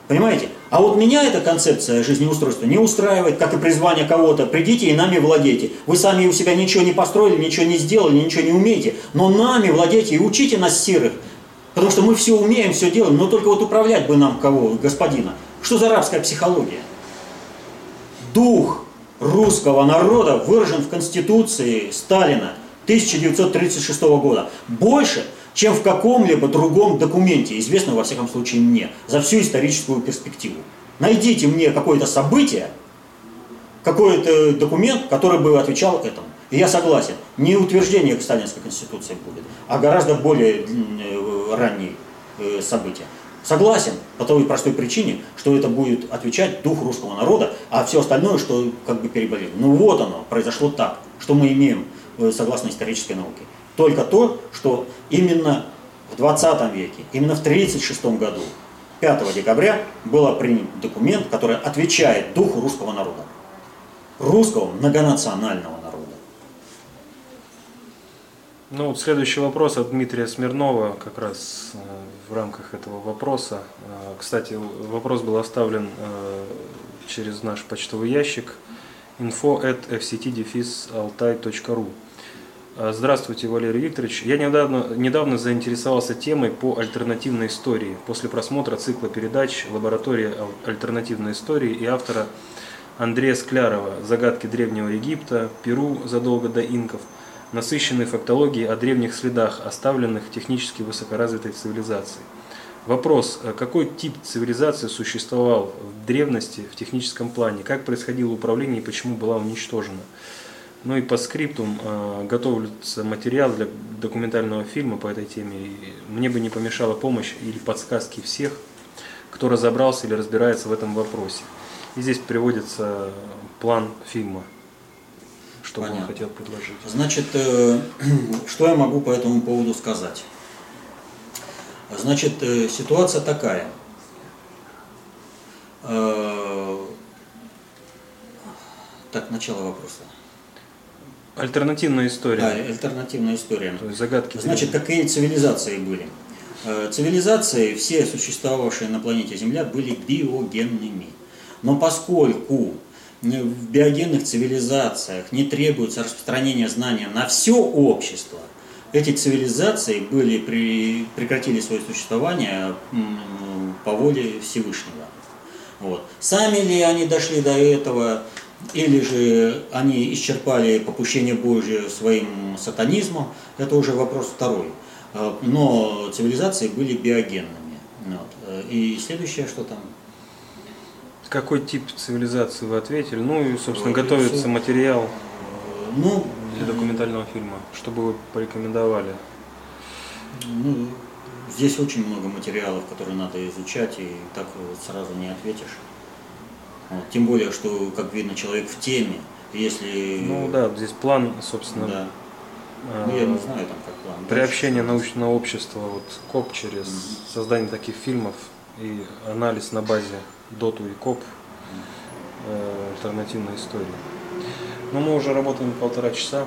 Понимаете? А вот меня эта концепция жизнеустройства не устраивает, как и призвание кого-то. Придите и нами владейте. Вы сами у себя ничего не построили, ничего не сделали, ничего не умеете. Но нами владейте и учите нас сирых. Потому что мы все умеем, все делаем, но только вот управлять бы нам кого, господина. Что за арабская психология? Дух русского народа выражен в Конституции Сталина 1936 года. Больше чем в каком-либо другом документе, известном во всяком случае мне, за всю историческую перспективу. Найдите мне какое-то событие, какой-то документ, который бы отвечал этому. И я согласен, не утверждение Сталинской Конституции будет, а гораздо более э, ранние э, события. Согласен по той простой причине, что это будет отвечать дух русского народа, а все остальное, что как бы переболело. Ну вот оно, произошло так, что мы имеем э, согласно исторической науке только то, что именно в 20 веке, именно в 1936 году, 5 декабря, был принят документ, который отвечает духу русского народа. Русского многонационального народа. Ну вот следующий вопрос от Дмитрия Смирнова, как раз э, в рамках этого вопроса. Э, кстати, вопрос был оставлен э, через наш почтовый ящик info at fct-altai.ru. А, здравствуйте, Валерий Викторович. Я недавно, недавно заинтересовался темой по альтернативной истории после просмотра цикла передач «Лаборатория альтернативной истории» и автора Андрея Склярова «Загадки Древнего Египта», «Перу задолго до инков», насыщенной фактологией о древних следах, оставленных технически высокоразвитой цивилизацией. Вопрос, а какой тип цивилизации существовал в древности в техническом плане, как происходило управление и почему была уничтожена? Ну и по скриптум э, готовится материал для документального фильма по этой теме. Мне бы не помешала помощь или подсказки всех, кто разобрался или разбирается в этом вопросе. И здесь приводится план фильма, что Понятно. он хотел предложить. Значит, э, что я могу по этому поводу сказать? Значит, э, ситуация такая. Так, начало вопроса. Альтернативная история. Да, альтернативная история. То есть загадки. Значит, какие цивилизации были? Э, цивилизации, все существовавшие на планете Земля, были биогенными. Но поскольку в биогенных цивилизациях не требуется распространение знания на все общество, эти цивилизации были, при, прекратили свое существование по воле Всевышнего. Вот. Сами ли они дошли до этого, или же они исчерпали попущение Божие своим сатанизмом, это уже вопрос второй. А, но цивилизации были биогенными. Вот. И следующее, что там? Какой тип цивилизации вы ответили? Ну и, собственно, готовится материал ну, для документального фильма, чтобы вы порекомендовали. Ну, здесь очень много материалов, которые надо изучать, и так сразу не ответишь. Вот. Тем более, что, как видно, человек в теме, Если... Ну да, здесь план, собственно, Да. э, Ну, я не знаю там как план. приобщение научного общества, вот КОБ через создание таких фильмов и анализ на базе ДОТУ и КОБ э, альтернативной истории. Но мы уже работаем полтора часа.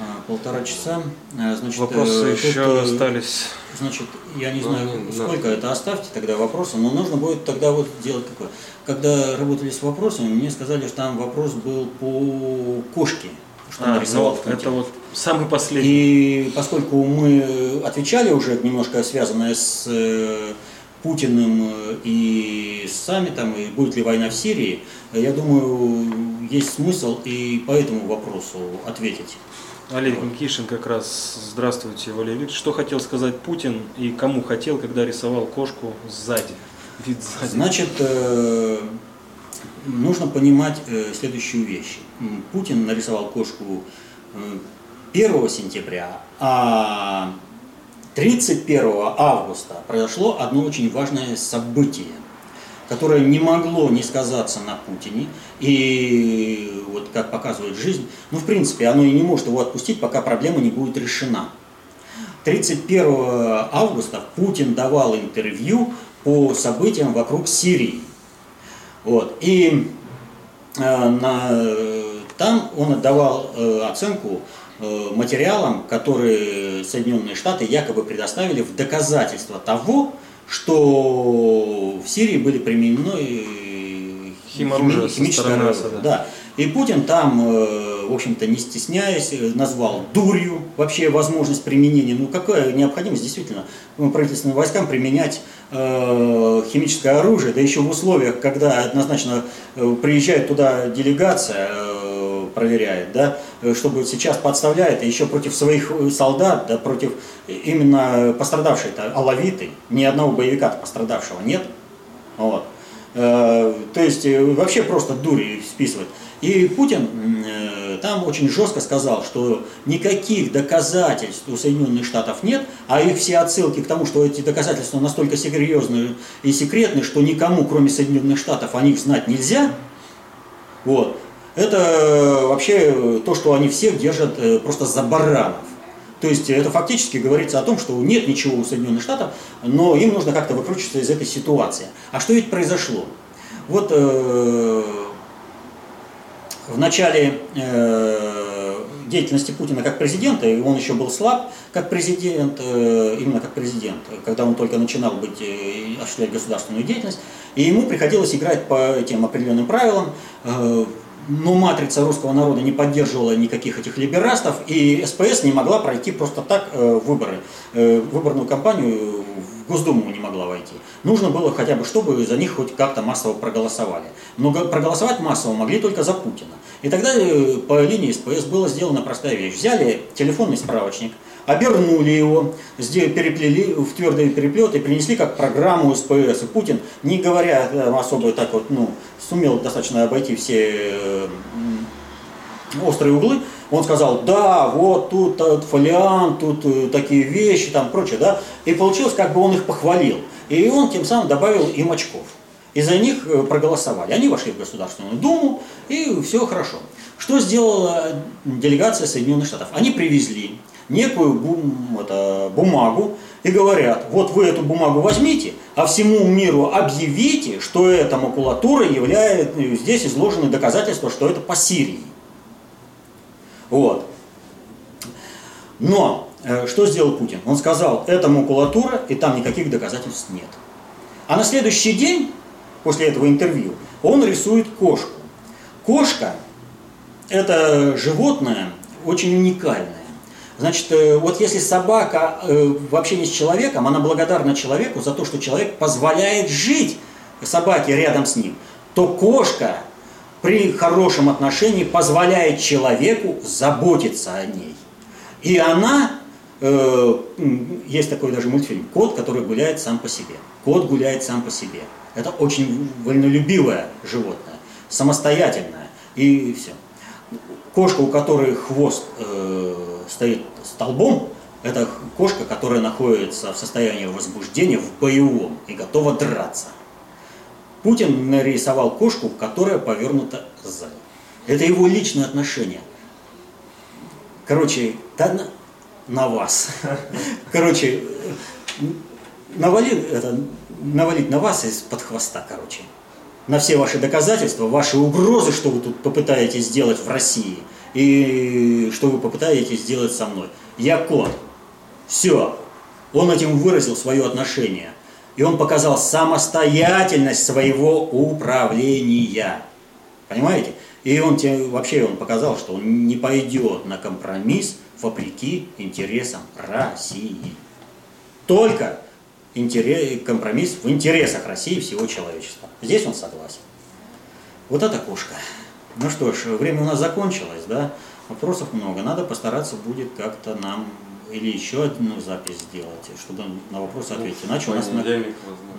А, полтора часа. А, Значит, Вопросы э, еще тут, остались. Значит, я не Ну, знаю, ну, да. сколько это оставьте тогда вопросы, но нужно будет тогда вот делать какое. Когда работали с вопросами, мне сказали, что там вопрос был по кошке, что А, нарисовал ну, в Путин. это вот самый последний. И поскольку мы отвечали уже немножко связанное с э, Путиным э, и с саммитом, и будет ли война в Сирии, я думаю, есть смысл и по этому вопросу ответить. Олег Никишин как раз, здравствуйте, Валерий Викторович. Что хотел сказать Путин и кому хотел, когда рисовал кошку сзади? Вид сзади. Значит, э, нужно понимать э, следующую вещь. Путин нарисовал кошку э, 1 сентября, а 31 августа произошло одно очень важное событие, которое не могло не сказаться на Путине. И вот как показывает жизнь, ну в принципе оно и не может его отпустить, пока проблема не будет решена. 31 августа Путин давал интервью по событиям вокруг Сирии. Вот. И э, на- там он отдавал э, оценку э, материалам, которые Соединенные Штаты якобы предоставили в доказательство того, что в Сирии были применены э, Химоружие химическое оружие. Асада. Да. И Путин там, э, в общем-то, не стесняясь, э, назвал дурью вообще возможность применения. Ну, какая необходимость действительно ну, правительственным войскам применять э, химическое оружие, да еще в условиях, когда однозначно приезжает туда делегация, проверяет, да, э, чтобы сейчас подставляет, и еще против своих э, солдат, да, против именно пострадавшей-то алавиты, ни одного боевика пострадавшего нет. Вот. Э, То есть э, вообще просто дури списывать. И Путин э, там очень жестко сказал, что никаких доказательств у Соединенных Штатов нет, а их все отсылки к тому, что эти доказательства настолько серьезные и секретны, что никому, кроме Соединенных Штатов, о них знать нельзя. Вот. Это э, вообще э, то, что они всех держат э, просто за баранов. То есть это фактически говорится о том, что нет ничего у Соединенных Штатов, но им нужно как-то выкручиваться из этой ситуации. А что ведь произошло? Вот э, в начале э, деятельности Путина как президента, и он еще был слаб как президент, э, именно как президент, когда он только начинал быть, э, осуществлять государственную деятельность, и ему приходилось играть по этим определенным правилам, э, но матрица русского народа не поддерживала никаких этих либерастов, и СПС не могла пройти просто так э, выборы. Э, выборную кампанию в Госдуму не могла войти. Нужно было хотя бы, чтобы за них хоть как-то массово проголосовали. Но го- проголосовать массово могли только за Путина. И тогда э, по линии СПС была сделана простая вещь. Взяли телефонный справочник, обернули его, переплели в твердый переплет и принесли как программу СПС. И Путин, не говоря э, особо так вот, ну, сумел достаточно обойти все э, острые углы, он сказал, да, вот тут э, фолиант, тут такие вещи, там прочее, да, и получилось, как бы он их похвалил. И он тем самым добавил им очков. И за них проголосовали. Они вошли в Государственную Думу, и все хорошо. Что сделала делегация Соединенных Штатов? Они привезли некую бум- это, бумагу и говорят, вот вы эту бумагу возьмите, а всему миру объявите, что эта макулатура является, здесь изложены доказательства, что это по Сирии. Вот. Но э, что сделал Путин? Он сказал, это макулатура, и там никаких доказательств нет. А на следующий день, после этого интервью, он рисует кошку. Кошка – это животное очень уникальное. Значит, э, вот если собака э, в общении с человеком, она благодарна человеку за то, что человек позволяет жить собаке рядом с ним, то кошка при хорошем отношении позволяет человеку заботиться о ней. И она, э, есть такой даже мультфильм, кот, который гуляет сам по себе. Кот гуляет сам по себе. Это очень вольнолюбивое животное, самостоятельное и все. Кошка, у которой хвост стоит столбом, это кошка, которая находится в состоянии возбуждения в боевом и готова драться. Путин нарисовал кошку, которая повернута сзади. Это его личное отношение. Короче, да на, на вас. Короче, навалил, это, навалить на вас из-под хвоста, короче. На все ваши доказательства, ваши угрозы, что вы тут попытаетесь сделать в России, и что вы попытаетесь сделать со мной. Я кот. Все. Он этим выразил свое отношение. И он показал самостоятельность своего управления. Понимаете? И он вообще он показал, что он не пойдет на компромисс вопреки интересам России. Только интерес, компромисс в интересах России и всего человечества. Здесь он согласен. Вот это кошка. Ну что ж, время у нас закончилось, да? Вопросов много. Надо постараться будет как-то нам или еще одну запись сделать, чтобы на вопросы ответить. Иначе у нас на,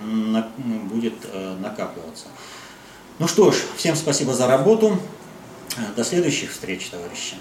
на, будет э, накапливаться. Ну что ж, всем спасибо за работу. До следующих встреч, товарищи.